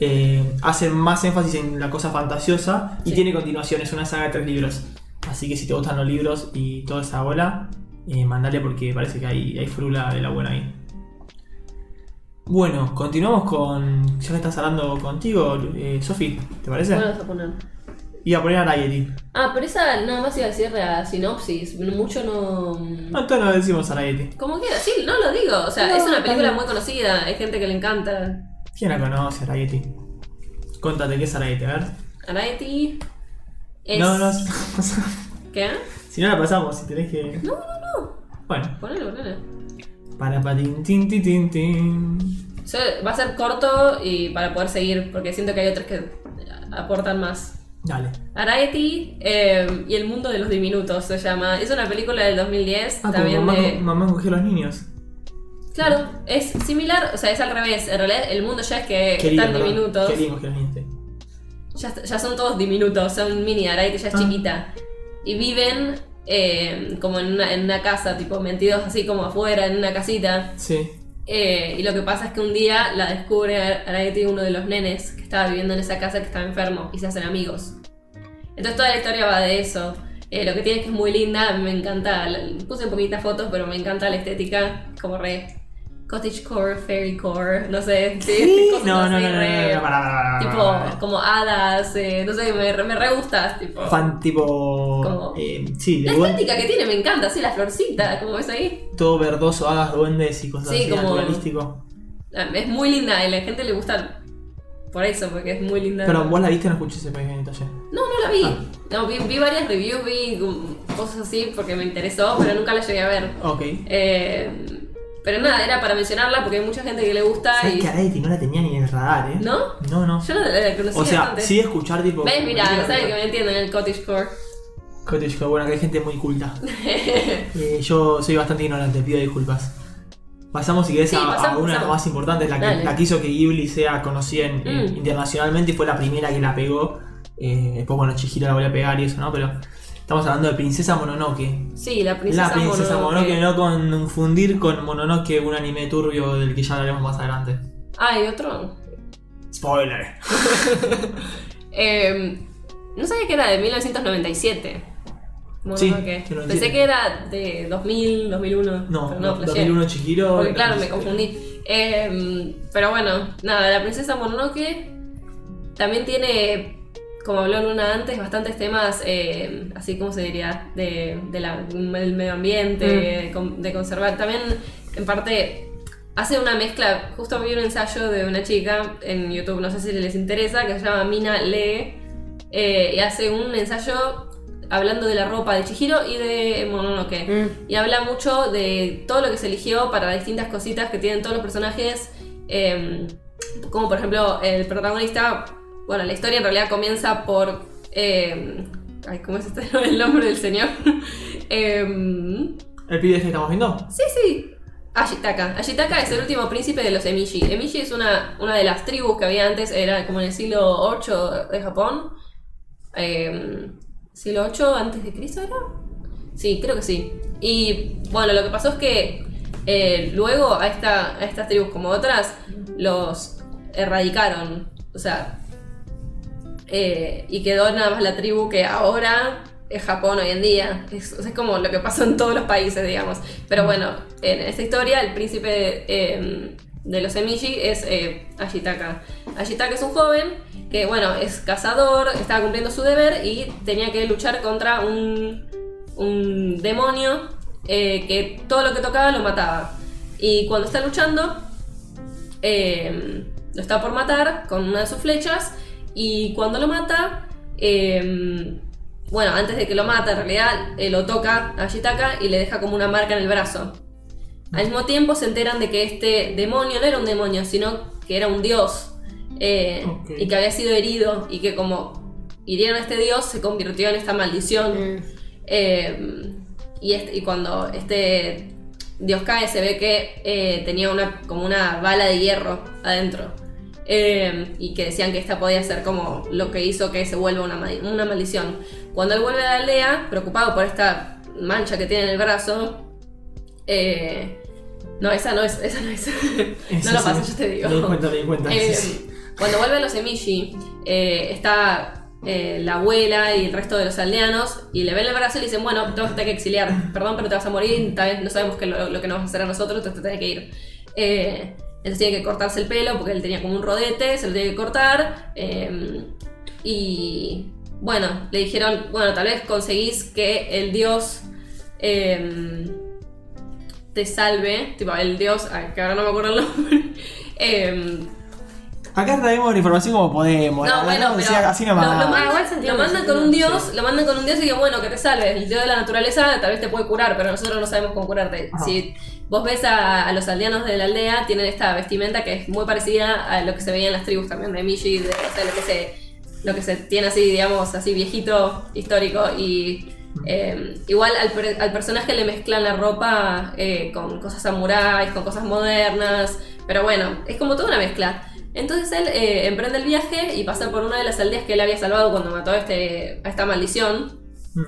eh, hacen más énfasis en la cosa fantasiosa y Sí. tiene continuación, es una saga de tres libros. Así que si te gustan los libros y toda esa bola, eh, mandale porque parece que hay, hay frula de la buena ahí. Bueno, continuamos con. Ya que estás hablando contigo, eh, Sofi, ¿te parece? ¿Cuál vas a poner? Iba a poner a Riety. Ah, pero esa nada más iba a decir la sinopsis. Mucho no. No, entonces no decimos a Riety. ¿Cómo queda? Sí, no lo digo. O sea, No, es una película bien. muy conocida. Hay gente que le encanta. ¿Quién la conoce, Riety? Contate qué es Riety, a ver. Ariety. Es... No, no, ¿Qué? si no la pasamos, si tenés que. No, no, no. Bueno, Ponelo, ponelo. para patín, tin, tin, tin, tin. So, va a ser corto y para poder seguir, porque siento que hay otras que aportan más. Dale. Eh, y el mundo de los diminutos se llama. Es una película del 2010. Ah, también mamá, de... mamá cogió a los niños. Claro, es similar, o sea, es al revés. En realidad, el mundo ya es que están diminutos. Cogió a los niños. Ya, ya son todos diminutos, son mini, Ariety ya es Ah. chiquita. Y viven eh, como en una, en una casa, tipo metidos así como afuera, en una casita. Sí. Eh, y lo que pasa es que un día la descubre Ariety uno de los nenes que estaba viviendo en esa casa que estaba enfermo y se hacen amigos. Entonces toda la historia va de eso. Eh, lo que tiene es que es muy linda, me encanta. Puse poquitas fotos, pero me encanta la estética, como re cottagecore, fairycore, no sé. sí, cosas No, no, no, no, Tipo, como hadas, eh, no sé, me, me re gustas, tipo. Fan tipo. Como- eh, sí, La estética que tiene me encanta, sí, la florcita, como ves ahí. todo verdoso, hagas duendes y cosas Sí, así, como- naturalístico. Ah, Es muy linda y la gente le gusta por eso, porque es muy linda. Pero vos la viste, no escuché ese pequeño detalle. No, no la vi. Ah. No, vi, vi varias reviews, vi um, cosas así porque me interesó, pero nunca la llegué a ver. Ok. Eh, pero nada, era para mencionarla porque hay mucha gente que le gusta ¿Sabes y. que a Riety no la tenía ni en el radar, eh? ¿No? No, no. Yo no la conocía O sea, antes. sí escuchar tipo. ¿Ves? Mira, película, saben que me entienden el cottagecore. Cottage Core, bueno, que hay gente muy culta. Eh, yo soy bastante ignorante, pido disculpas. Pasamos si querés Sí, a, a pasamos, una de las más importantes, la que, la que hizo que Ghibli sea conocida en- Mm. internacionalmente y fue la primera que la pegó. Eh, después, bueno, Chihiro la volvió a pegar y eso, ¿no? Pero estamos hablando de Princesa Mononoke. Sí, la princesa, la Princesa Mononoke, Mononoke. no confundir con Mononoke, un anime turbio del que ya hablaremos más adelante. Ah, y otro. Spoiler. Eh, no sabía que era de 1997. Sí, Mononoke. 97. Pensé que era de 2000, 2001. No, pero no flasheé. 2001 Chihiro. Porque claro, me confundí. Eh, pero bueno, nada, la princesa Mononoke también tiene, como habló Luna antes, bastantes temas, eh, así como se diría, de, de la- del medio ambiente, de con- de conservar. También, en parte, hace una mezcla. Justo vi un ensayo de una chica en YouTube, no sé si les interesa, que se llama Mina Lee, eh, y hace un ensayo hablando de la ropa de Chihiro y de Mononoke. Mm. Y habla mucho de todo lo que se eligió para distintas cositas que tienen todos los personajes. eh, como por ejemplo, el protagonista. Bueno, la historia en realidad comienza por. eh, ay, ¿cómo es este el nombre del señor? Em, ¿El pibe que estamos viendo? sí, sí. Ashitaka. Ashitaka es el último príncipe de los Emishi. Emishi es una, una de las tribus que había antes, era como en el siglo VIII de Japón. Eh, ¿Siglo VIII antes de Cristo era? Sí, creo que sí. Y bueno, lo que pasó es que eh, luego a, esta, a estas tribus como otras los erradicaron. O sea, eh, y quedó nada más la tribu que ahora es Japón hoy en día. Es, como lo que pasó en todos los países, digamos. Pero bueno, en esta historia el príncipe eh, de los Emishi es eh, Ashitaka. Ashitaka es un joven que, bueno, es cazador, estaba cumpliendo su deber y tenía que luchar contra un, un demonio eh, que todo lo que tocaba lo mataba. Y cuando está luchando, eh, lo está por matar con una de sus flechas y cuando lo mata, eh, bueno, antes de que lo mata, en realidad eh, lo toca a Ashitaka y le deja como una marca en el brazo. Al mismo tiempo se enteran de que este demonio no era un demonio, sino que era un dios eh, y que había sido herido y que como hirieron a este dios se convirtió en esta maldición. Mm. Eh, y, este- y cuando este dios cae se ve que eh, tenía una, como una bala de hierro adentro. Eh, y que decían que esta podía ser como lo que hizo que se vuelva una, ma- una maldición. Cuando él vuelve a la aldea, preocupado por esta mancha que tiene en el brazo, eh, no, esa no es, esa no es. no lo pases, yo te digo. Me di cuenta, me di cuenta. Eh, sí, sí. Cuando vuelve a los Emishi, eh, está eh, la abuela y el resto de los aldeanos y le ven el brazo y le dicen, bueno, te vas a tener que exiliar, perdón, pero te vas a morir, tal vez no sabemos qué es lo, lo que nos vas a hacer a nosotros, te tenés que ir. Entonces tiene que cortarse el pelo porque él tenía como un rodete, se lo tiene que cortar. eh, y bueno, le dijeron, bueno, tal vez conseguís que el dios eh, te salve, tipo el dios, que ahora no me acuerdo el nombre. eh, Acá traemos la información como podemos. no, la bueno, pero así nomás. Lo, lo Ah, igual mandan, lo mandan se con un dios, lo mandan con un dios y que bueno, que te salve. El dios de la naturaleza tal vez te puede curar, pero nosotros no sabemos cómo curarte. Ajá. Si vos ves a, a los aldeanos de la aldea, tienen esta vestimenta que es muy parecida a lo que se veía en las tribus también de Mishi, de, o sea, lo que se, lo que se tiene así, digamos, así viejito, histórico y eh, igual al, al personaje le mezclan la ropa eh, con cosas samuráis, con cosas modernas, pero bueno, es como toda una mezcla. Entonces él eh, emprende el viaje y pasa por una de las aldeas que él había salvado cuando mató a, este, a esta maldición. Mm.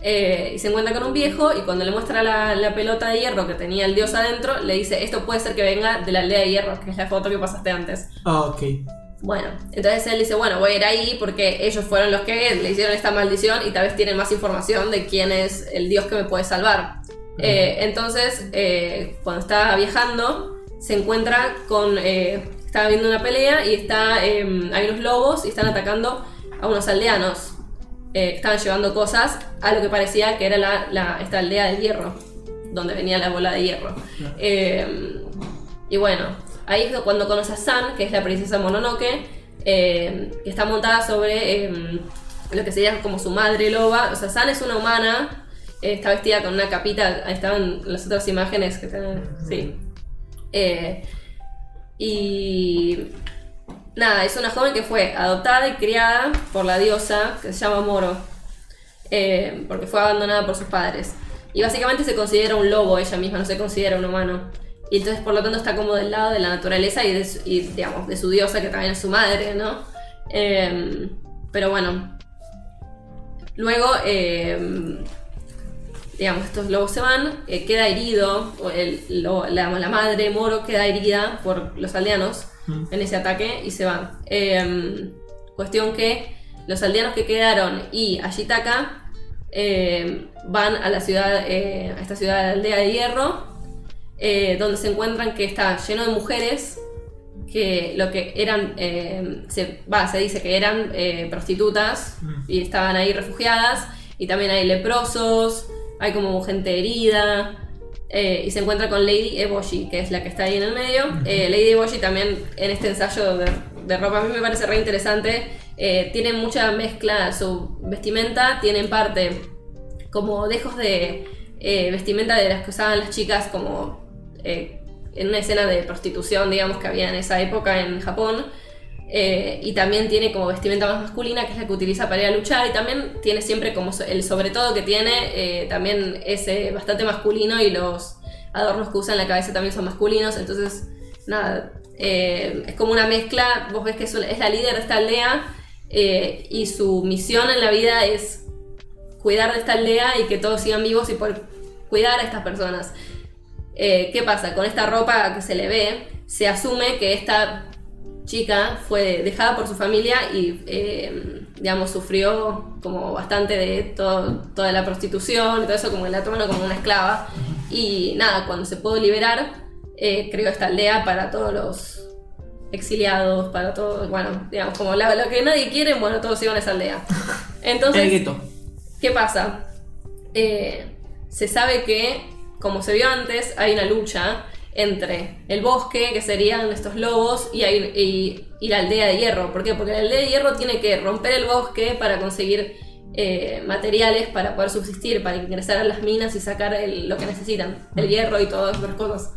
Eh, y se encuentra con un viejo y cuando le muestra la, la pelota de hierro que tenía el dios adentro, le dice, esto puede ser que venga de la aldea de hierro, que es la foto que pasaste antes. Ah, ok. Bueno, entonces él dice, bueno, voy a ir ahí porque ellos fueron los que le hicieron esta maldición y tal vez tienen más información de quién es el dios que me puede salvar. Eh, entonces, eh, cuando está viajando, se encuentra con... estaba viendo una pelea y está, eh, hay unos lobos y están atacando a unos aldeanos. Eh, estaban llevando cosas a lo que parecía que era la, la- esta aldea del hierro, donde venía la bola de hierro. Eh, y bueno, ahí es cuando conoce a San, que es la princesa Mononoke, eh, que está montada sobre lo que sería como su madre loba. O sea, San es una humana, eh, está vestida con una capita, ahí estaban las otras imágenes que tienen, sí. Eh, y nada, es una joven que fue adoptada y criada por la diosa que se llama Moro, eh, porque fue abandonada por sus padres. Y básicamente se considera un lobo ella misma, no se considera un humano. Y entonces, por lo tanto, está como del lado de la naturaleza y, de su, digamos, de su diosa, que también es su madre, ¿no? Eh, pero bueno. Luego, eh, digamos, estos lobos se van, eh, queda herido, o el- lo- la, la madre Moro queda herida por los aldeanos Mm. en ese ataque y se van. Eh, cuestión que los aldeanos que quedaron y Ashitaka eh, van a la ciudad, eh, a esta ciudad de aldea de hierro, eh, donde se encuentran que está lleno de mujeres que lo que eran, eh, se, va, se dice que eran prostitutas Mm. y estaban ahí refugiadas, y también hay leprosos, hay como gente herida, eh, y se encuentra con Lady Eboshi, que es la que está ahí en el medio. Eh, Lady Eboshi también en este ensayo de, de ropa a mí me parece re interesante, eh, tiene mucha mezcla su vestimenta, tiene en parte como dejos de eh, vestimenta de las que usaban las chicas como en una escena de prostitución, digamos, que había en esa época en Japón. Eh, y también tiene como vestimenta más masculina, que es la que utiliza para ir a luchar. Y también tiene siempre como el sobre todo que tiene, eh, también es eh, bastante masculino y los adornos que usa en la cabeza también son masculinos. Entonces, nada, es como una mezcla. Vos ves que es, es la líder de esta aldea y su misión en la vida es cuidar de esta aldea y que todos sigan vivos y poder cuidar a estas personas. ¿Qué pasa? Con esta ropa que se le ve, se asume que esta chica fue dejada por su familia y, eh, digamos, sufrió como bastante de todo, toda la prostitución y todo eso, como que la toman como una esclava. Y nada, cuando se pudo liberar, eh, creó esta aldea para todos los exiliados, para todos, bueno, digamos, como la- lo que nadie quiere, bueno, todos iban a esa aldea. Entonces, El gueto. ¿Qué pasa? Eh, se sabe que, como se vio antes, hay una lucha entre el bosque, que serían estos lobos, y, hay- y- y la aldea de hierro. ¿Por qué? Porque la aldea de hierro tiene que romper el bosque para conseguir eh, materiales para poder subsistir, para ingresar a las minas y sacar el- lo que necesitan, el hierro y todas otras cosas.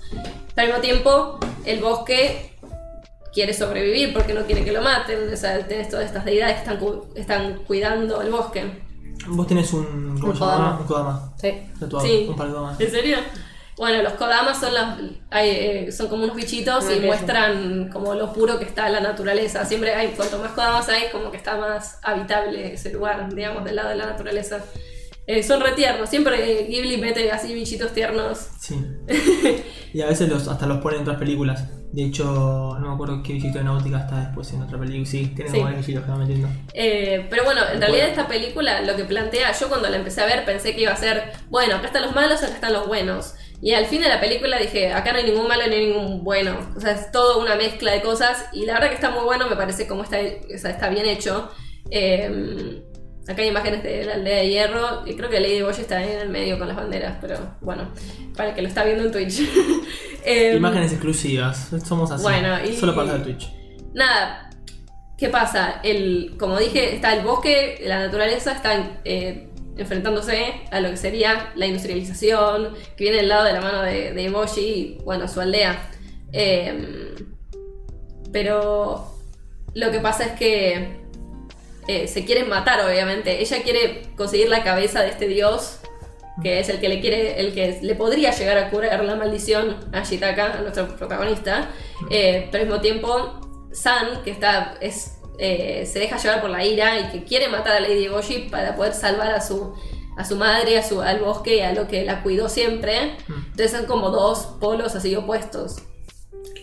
Pero al mismo tiempo, el bosque quiere sobrevivir porque no quiere que lo maten. O sea, tenés todas estas deidades que están, cu- están cuidando el bosque. Vos tenés un. ¿Cómo Un se llama? kodama. Un kodama. Sí. Tatuado. Sí. Un par de kodamas. ¿En serio? Bueno, los kodamas son, los, hay, eh, son como unos bichitos y muestran como lo puro que está la naturaleza. Siempre hay, cuanto más kodamas hay, como que está más habitable ese lugar, digamos, del lado de la naturaleza. Eh, son re tiernos, siempre Ghibli mete así bichitos tiernos. Sí. y a veces los, hasta los ponen en otras películas. De hecho, no me acuerdo qué bichito de náutica está después en otra película. Sí, tiene Sí. varios bichitos que van metiendo. Eh, pero bueno, en realidad esta película lo que plantea, yo cuando la empecé a ver pensé que iba a ser, bueno, acá están los malos, acá están los buenos. Y al fin de la película dije, acá no hay ningún malo ni hay ningún bueno. O sea, es todo una mezcla de cosas y la verdad que está muy bueno, me parece como está, o sea, está bien hecho. Eh, acá hay imágenes de la aldea de hierro y creo que Lady Boy está ahí en el medio con las banderas, pero bueno, para el que lo está viendo en Twitch. Eh, Imágenes exclusivas. Somos así. bueno, y- Solo para el Twitch. Nada, ¿qué pasa? El, como dije, está el bosque, la naturaleza están eh, enfrentándose a lo que sería la industrialización, que viene del lado de la mano de, de Emoji y, bueno, su aldea. Eh, pero lo que pasa es que eh, se quieren matar, obviamente. Ella quiere conseguir la cabeza de este dios, que es el que le quiere, el que le podría llegar a curar la maldición a Shitaka, a nuestro protagonista. Eh, pero al mismo tiempo, San, que está, es, eh, se deja llevar por la ira y que quiere matar a Lady Boshi para poder salvar a su, a su madre, a su, al bosque y a lo que la cuidó siempre. Mm. Entonces son como dos polos así opuestos.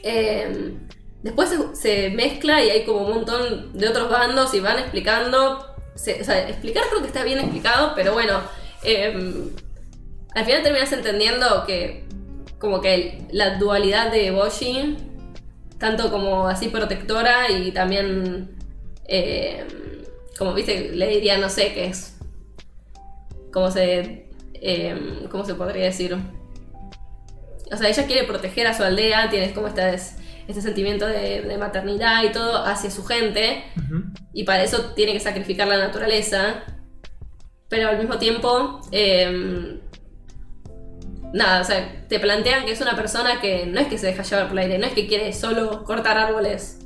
Eh, después se, se mezcla y hay como un montón de otros bandos y van explicando. se- o sea, explicar creo que está bien explicado, pero bueno. eh, al final terminas entendiendo que como que la dualidad de Boshi, tanto como así protectora y también eh, como viste, le diría, no sé, qué es. Como se eh, ¿cómo se podría decir? O sea, ella quiere proteger a su aldea, tienes como este, este sentimiento de, de maternidad y todo hacia su gente, y para eso tiene que sacrificar la naturaleza, pero al mismo tiempo, eh, nada, o sea, te plantean que es una persona que no es que se deja llevar por el aire, no es que quiere solo cortar árboles,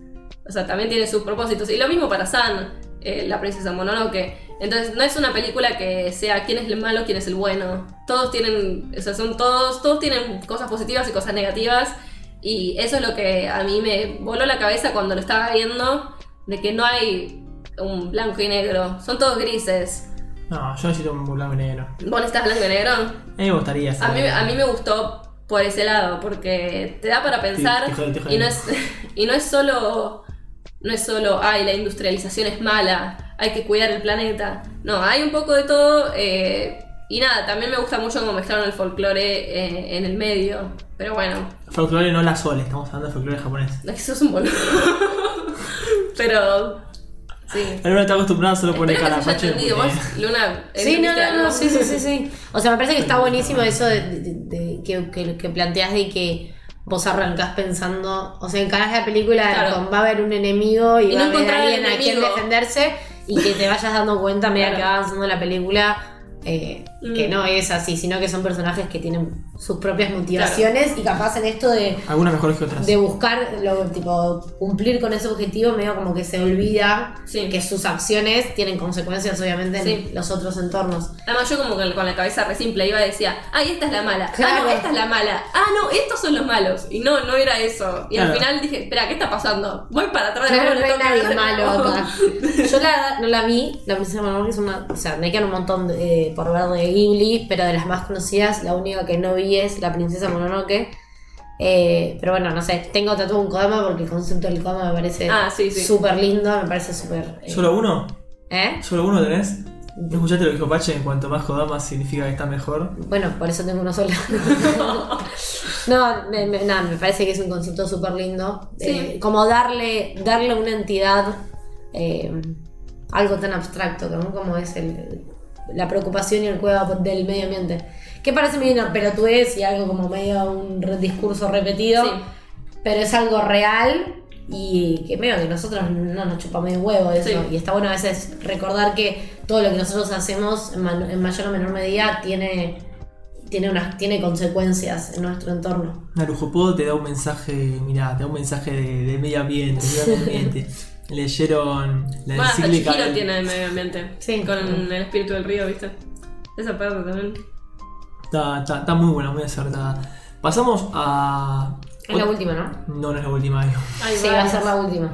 o sea, también tiene sus propósitos, y lo mismo para San. eh, La princesa Mononoke. Entonces no es una película que sea quién es el malo, quién es el bueno. Todos tienen, o sea, son todos, todos tienen cosas positivas y cosas negativas. Y eso es lo que a mí me voló la cabeza cuando lo estaba viendo, de que no hay un blanco y negro, son todos grises. No, yo necesito un blanco y negro. ¿Vos necesitas blanco y negro? A mí me gustaría. A mí, a mí me gustó por ese lado, porque te da para pensar te jode, te jode. y no es y no es solo no es solo ay la industrialización es mala, hay que cuidar el planeta. No, hay un poco de todo eh, y nada, también me gusta mucho cómo mezclaron el folclore eh, en el medio, pero bueno, Folclore no la sole, estamos hablando de folclore japonés. es que sos un boludo. pero sí. Luna está acostumbrada solo Vos, Luna, Sí, no, ¿entendiste no, no, sí, sí, sí, sí. O sea, me parece que está buenísimo eso de, de- de- que, que, que planteas de que vos arrancás pensando, o sea, encarás la película Claro. con va a haber un enemigo y, Y va no a haber alguien a quien defenderse y que te vayas dando cuenta a medida Claro. que va avanzando la película eh, que Mm. no es así, sino que son personajes que tienen sus propias motivaciones y capaz en esto de Algunas mejores que otras. de buscar lo, tipo cumplir con ese objetivo medio como que se olvida Sí. que sus acciones tienen consecuencias obviamente en Sí. los otros entornos Además yo como que con la cabeza re simple iba y decía, ay, esta es la mala, ah, Claro. no, esta es la mala, ah, no, estos son los malos. Y no, no era eso. Y al Claro. final dije, espera, ¿qué está pasando? Voy para atrás de Claro, no hay nadie malo acá. Yo la no la vi, la princesa Mononoke es una, o sea, me quedan un montón de- eh, por ver de Ghibli, pero de las más conocidas, la única que no vi es la princesa Mononoke. Eh, pero bueno, no sé, tengo tatuado un Kodama porque el concepto del Kodama me parece Ah, sí, sí. súper lindo, me parece súper... eh, ¿Solo uno? ¿Eh? ¿Solo uno tenés? ¿No escuchaste lo que dijo Pache? En cuanto más Kodama significa que está mejor. Bueno, por eso tengo uno solo. no, me, me- nada, me parece que es un concepto súper lindo. Sí. Eh, como darle, darle una entidad eh, algo tan abstracto, ¿no? Como es el- la preocupación y el cuidado del medio ambiente. Que parece medio una pelotudez y algo como medio un re- discurso repetido, Sí. pero es algo real y que medio que nosotros no nos chupa medio huevo eso. Sí. Y está bueno a veces recordar que todo lo que nosotros hacemos en, en mayor o menor medida tiene, tiene, unas, tiene consecuencias en nuestro entorno. Narujopo te da un mensaje, mirá, te da un mensaje de, de medio ambiente, de medio ambiente. Leyeron la Bueno, hasta encíclica. Del- tiene el medio ambiente. Sí. Con el espíritu del río, ¿viste? Esa parte también. Está, está- está muy buena, muy acertada. Pasamos a. Es la última, ¿no? No, no es la última. digo. Ay, sí, va a ser la última.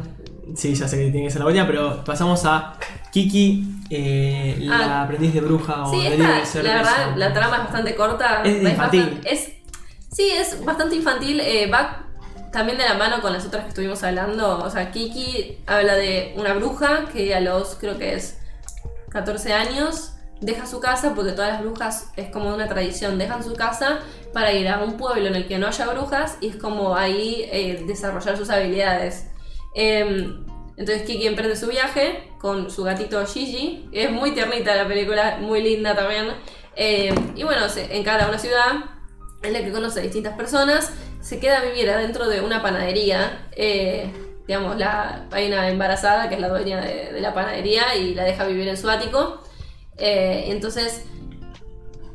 Sí, ya sé que tiene que ser la última, pero pasamos a Kiki, eh, la Ah. aprendiz de bruja o Sí, delivery esta, la verdad, la trama es bastante corta. Es infantil. bastante- es- sí, es bastante infantil. eh, va también de la mano con las otras que estuvimos hablando. O sea, Kiki habla de una bruja que a los, creo que es 14 años, deja su casa porque todas las brujas es como una tradición, dejan su casa para ir a un pueblo en el que no haya brujas y es como ahí eh, desarrollar sus habilidades. Em, entonces Kiki emprende su viaje con su gatito Gigi. Es muy tiernita la película, muy linda también. Em, y bueno, se encara una ciudad en la que conoce a distintas personas. Se queda a vivir adentro de una panadería. eh, digamos, la, hay embarazada que es la dueña de la panadería y la deja vivir en su ático. Eh, entonces,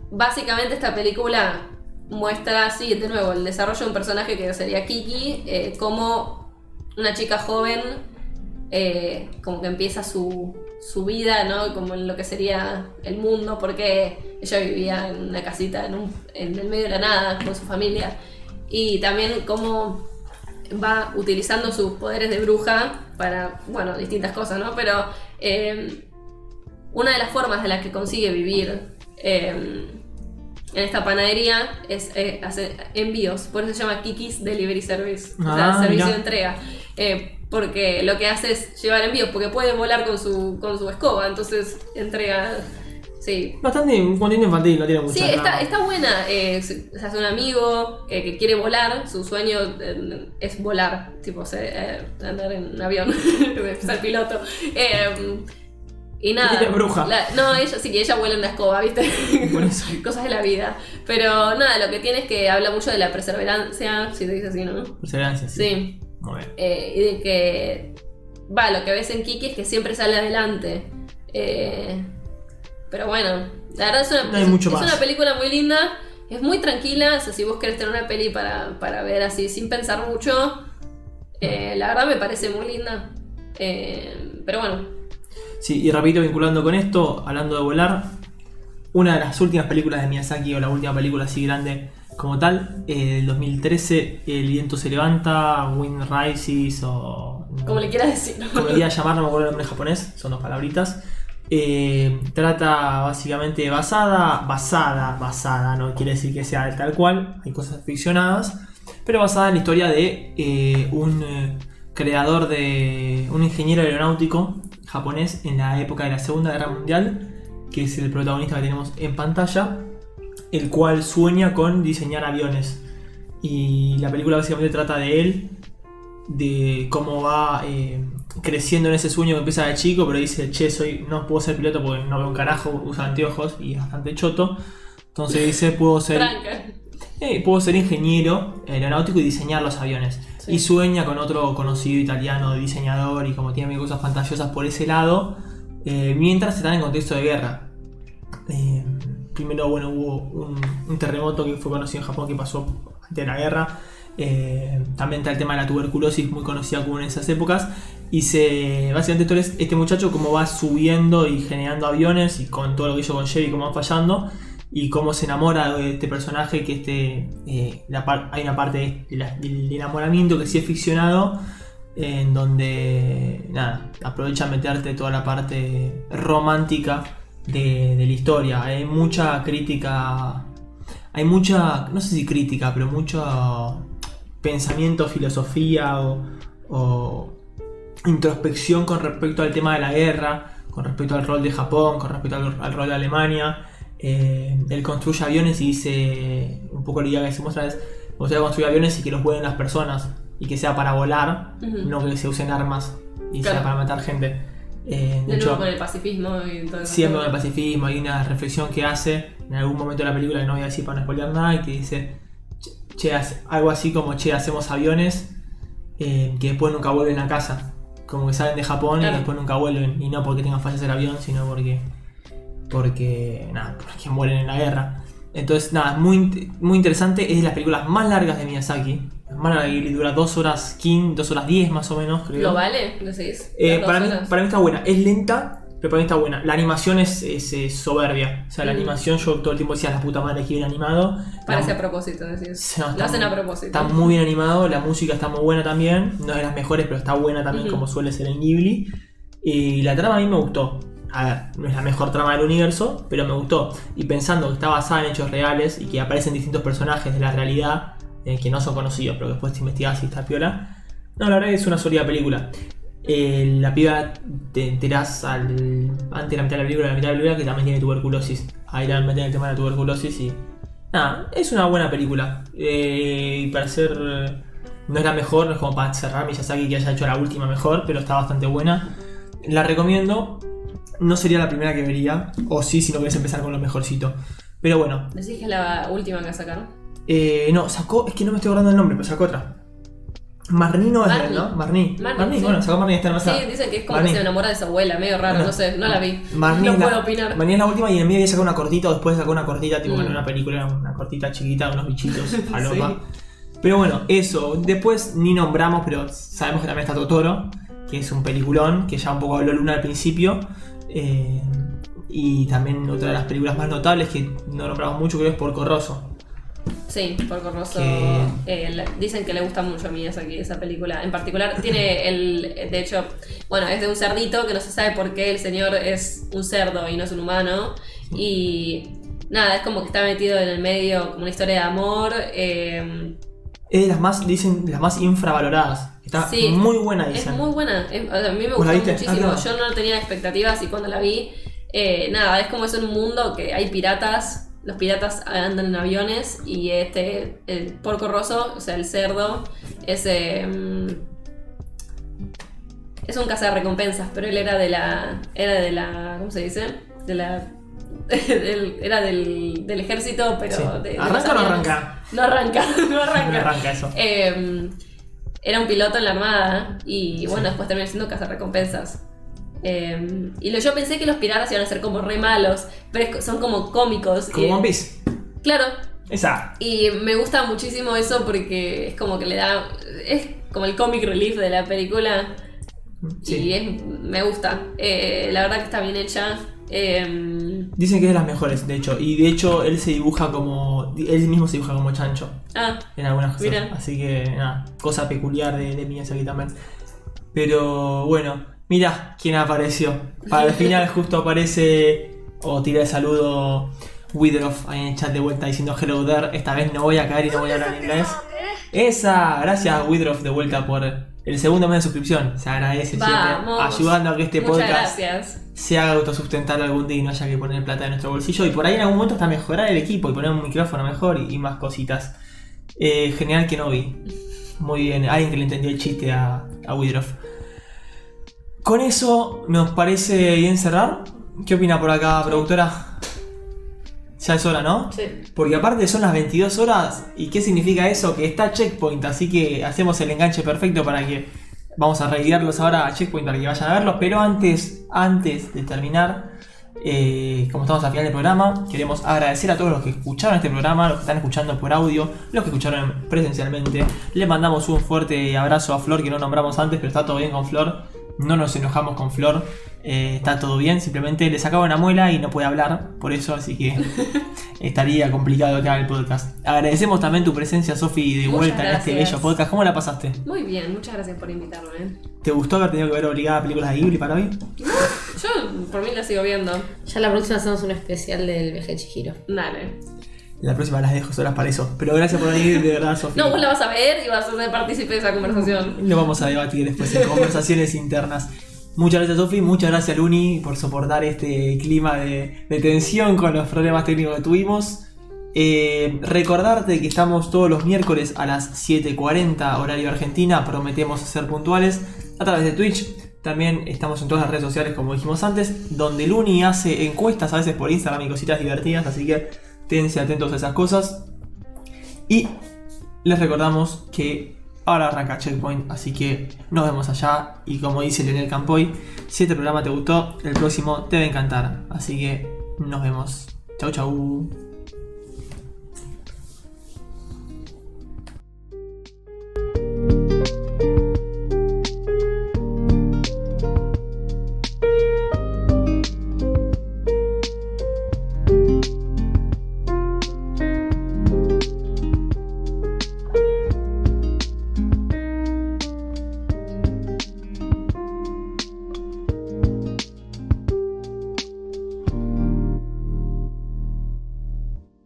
básicamente esta película muestra así, de nuevo, el desarrollo de un personaje que sería Kiki, eh, como una chica joven, eh, como que empieza su, su vida, ¿no? Como en lo que sería el mundo, porque ella vivía en una casita en, el medio de la nada con su familia. Y también cómo va utilizando sus poderes de bruja para, bueno, distintas cosas, ¿no? Pero una de las formas de las que consigue vivir eh, en esta panadería es eh, hacer envíos, por eso se llama Kiki's Delivery Service, o sea, Ah, servicio de entrega. Eh, porque lo que hace es llevar envíos, porque puede volar con su, con su escoba, entonces entrega. Sí. Bastante un contenido infantil, no tiene mucha Sí, está, está buena. eh, se hace un amigo eh, que quiere volar. Su sueño eh, es volar. Tipo, andar en un avión. ser piloto. Y nada. Es bruja. la- no, ella sí que ella vuela en una escoba, ¿viste? Por eso. Cosas de la vida. Pero nada, lo que tiene es que habla mucho de la perseverancia. Si te dice así, ¿no? Perseverancia, sí. Sí. Muy bien. Eh, y de que. Va, lo que ves en Kiki es que siempre sale adelante. Eh, pero bueno, la verdad es una, No hay es- mucho es más. una película muy linda. Es muy tranquila. O sea, si vos querés tener una peli para, para ver así sin pensar mucho, eh, la verdad me parece muy linda. Pero bueno, Sí, y rapidito vinculando con esto, hablando de volar, una de las últimas películas de Miyazaki, o la última película así grande como tal, eh, del 2013, El viento se levanta, Wind Rises o... Como le quieras decir. Como le quieras llamar, no me acuerdo el nombre en japonés, son dos palabritas. Eh, trata básicamente basada, basada, basada, no quiere decir que sea tal cual, hay cosas ficcionadas, pero basada en la historia de eh, un creador de un ingeniero aeronáutico japonés en la época de la Segunda Guerra Mundial, que es el protagonista que tenemos en pantalla, el cual sueña con diseñar aviones. Y la película básicamente trata de él, de cómo va eh, creciendo en ese sueño que empieza de chico, pero dice, che, soy, no puedo ser piloto porque no veo un carajo, usa anteojos y es bastante choto. Entonces dice, puedo ser, eh, puedo ser ingeniero aeronáutico y diseñar los aviones. Y sueña con otro conocido italiano diseñador y como tiene cosas fantasiosas por ese lado, eh, mientras están en contexto de guerra. Eh, primero, bueno, hubo un, terremoto que fue conocido en Japón que pasó antes de la guerra. Eh, también está el tema de la tuberculosis, muy conocida como en esas épocas. Y se, básicamente esto es este muchacho cómo va subiendo y generando aviones y con todo lo que ello conlleva y cómo van fallando. Y cómo se enamora de este personaje, que este, eh, hay una parte del enamoramiento que sí es ficcionado, en donde nada, aprovecha meterte toda la parte romántica de, la historia. Hay mucha crítica, hay mucha, no sé si crítica, pero mucho pensamiento, filosofía o, introspección con respecto al tema de la guerra, con respecto al rol de Japón, con respecto al rol de Alemania. Eh, él construye aviones y dice, un poco la idea que se muestra es, me gustaría construir aviones y que los vuelen las personas y que sea para volar, no que se usen armas y Claro. sea para matar gente. Eh, de De hecho, nuevo con el pacifismo y todo siempre con el pacifismo hay una reflexión que hace en algún momento de la película que no voy a decir para no spoilear nada y que dice che, algo así como che hacemos aviones eh, que después nunca vuelven a casa como que salen de Japón Claro. y después nunca vuelven y no porque tengan fallas el avión sino porque porque nada porque mueren en la guerra entonces nada muy int- muy interesante es de las películas más largas de Miyazaki la más larga que dura 2 horas 15 2 horas 10 más o menos creo ¿Lo vale? ¿Lo seguís? eh, para, mí, horas. para mí está buena. Es lenta, pero para mí está buena. La animación es, es, es soberbia. O sea, la Mm. animación yo todo el tiempo decía, la puta madre que bien animado. Parece La- a propósito, decís. No, Lo hacen a muy- propósito. Está muy bien animado, la música está muy buena también. No es de las mejores, pero está buena también, como suele ser en Ghibli. Y la trama a mí me gustó. No es la mejor trama del universo, pero me gustó. Y pensando que está basada en hechos reales y que aparecen distintos personajes de la realidad eh, que no son conocidos, pero que después te investigás y está piola. No, la verdad es una sólida película. Eh, la piba te enterás al, antes de la mitad de la película, la mitad de la película, que también tiene tuberculosis. Ahí la meten el tema de la tuberculosis y. Nada, es una buena película. Eh, para ser. No es la mejor, no es como para cerrar Miyazaki que haya hecho la última mejor, pero está bastante buena. La recomiendo. No sería la primera que vería, o sí, si no querés empezar con lo mejorcito. Pero bueno, Decís que es la última que sacaron. eh, no, sacó, es que no me estoy acordando el nombre, pero sacó otra. Marnino es él, Marni. ¿no? Marni. Marni, Marni, sí. bueno, sacó Marni esta Sí, hermosa. dicen que es como Marni. que se enamora de su abuela, medio raro, no sé, no la vi. Marni no la- puedo opinar. Marni es la última y en medio había sacado una cortita, o después sacó una cortita, tipo Mm. en una película, una cortita chiquita, unos bichitos, falopa. Pero bueno, eso. Después ni nombramos, pero sabemos que también está Totoro, que es un peliculón, que ya un poco habló Luna al principio. Eh, y también otra de las películas más notables que no nombramos mucho, creo es Porco Rosso. Sí, Porco Rosso. Que- eh, dicen que le gusta mucho a Miyazaki esa película. En particular, tiene el. De hecho, bueno, es de un cerdito que no se sabe por qué el señor es un cerdo y no es un humano. Y. Nada, es como que está metido en el medio como una historia de amor. eh, Es de las más, dicen, de las más infravaloradas. Está Sí, muy buena, Es dicen. muy buena. es- a mí me ¿Vos gustó muchísimo. Ah, claro. Yo no tenía expectativas y cuando la vi, eh, nada, es como es un mundo que hay piratas. Los piratas andan en aviones y este, el porco roso, o sea, el cerdo, es, eh, es un cazarrecompensas, pero él era de la, era de la, ¿cómo se dice? De la, del- era del, del ejército, pero Sí. de, ¿Arranca o no arranca? No arranca, no No arranca. arranca eso. Eh, era un piloto en la armada y bueno, después terminó siendo cazarrecompensas. Eh, y lo, yo pensé que los piratas iban a ser como re malos, pero es son como cómicos. Como One Piece. Claro, Esa. y me gusta muchísimo eso porque es como que le da. Es como el comic relief de la película. Sí. Y es- me gusta. Eh, la verdad que está bien hecha. Eh, Dicen que es de las mejores, de hecho. Y de hecho, él se dibuja como. Él mismo se dibuja como chancho ah, en algunas cosas. Mira. Así que, nada, cosa peculiar de, de Miyazaki también. Pero bueno, mira quién apareció. Para el final, justo aparece. O tira el saludo Widroff ahí en el chat de vuelta diciendo hello there. Esta vez no voy a caer y no voy a hablar inglés. Esa, gracias Widroff de vuelta por el segundo mes de suscripción. Se agradece siempre. Ayudando a que este Muchas podcast gracias. Se haga autosustentable algún día y no haya que poner plata en nuestro bolsillo. Y por ahí en algún momento hasta mejorar el equipo y poner un micrófono mejor y, y más cositas. Eh, genial que no vi. Muy bien, alguien que le entendió el chiste a, a Widroff. Con eso nos parece bien cerrar. ¿Qué opina por acá, productora? Ya es hora, ¿no? Sí. Porque aparte son las 22 horas. ¿Y qué significa eso? Que está Checkpoint. Así que hacemos el enganche perfecto para que vamos a retirarlos ahora a Checkpoint para que vayan a verlos. Pero antes, antes de terminar, eh, como estamos al final del programa, queremos agradecer a todos los que escucharon este programa, los que están escuchando por audio, los que escucharon presencialmente. Le mandamos un fuerte abrazo a Flor que no nombramos antes, pero está todo bien con Flor. No nos enojamos con Flor, eh, está todo bien, simplemente le sacaba una muela y no puede hablar, por eso, así que estaría complicado que haga el podcast. Agradecemos también tu presencia, Sofi, de Muchas vuelta en este bello podcast. ¿Cómo la pasaste? Muy bien, muchas gracias por invitarme. ¿Te gustó haber tenido que ver obligada películas de Ghibli para hoy? Yo por mí la sigo viendo. Ya la próxima hacemos un especial del viaje de Chihiro. Dale. La próxima las dejo solas para eso. Pero gracias por venir, de verdad, Sofi. No, vos la vas a ver y vas a ser partícipe de esa conversación. Lo vamos a debatir después en conversaciones internas. Muchas gracias Sofi, muchas gracias Luni por soportar este clima de, de tensión con los problemas técnicos que tuvimos. Eh, recordarte que estamos todos los miércoles a las 7.40 horario Argentina, prometemos ser puntuales a través de Twitch. También estamos en todas las redes sociales como dijimos antes, donde Luni hace encuestas a veces por Instagram y cositas divertidas, así que tense atentos a esas cosas. Y les recordamos que ahora arranca Checkpoint, así que nos vemos allá. Y como dice Leonel Campoy, si este programa te gustó, el próximo te va a encantar. Así que nos vemos. Chau chau.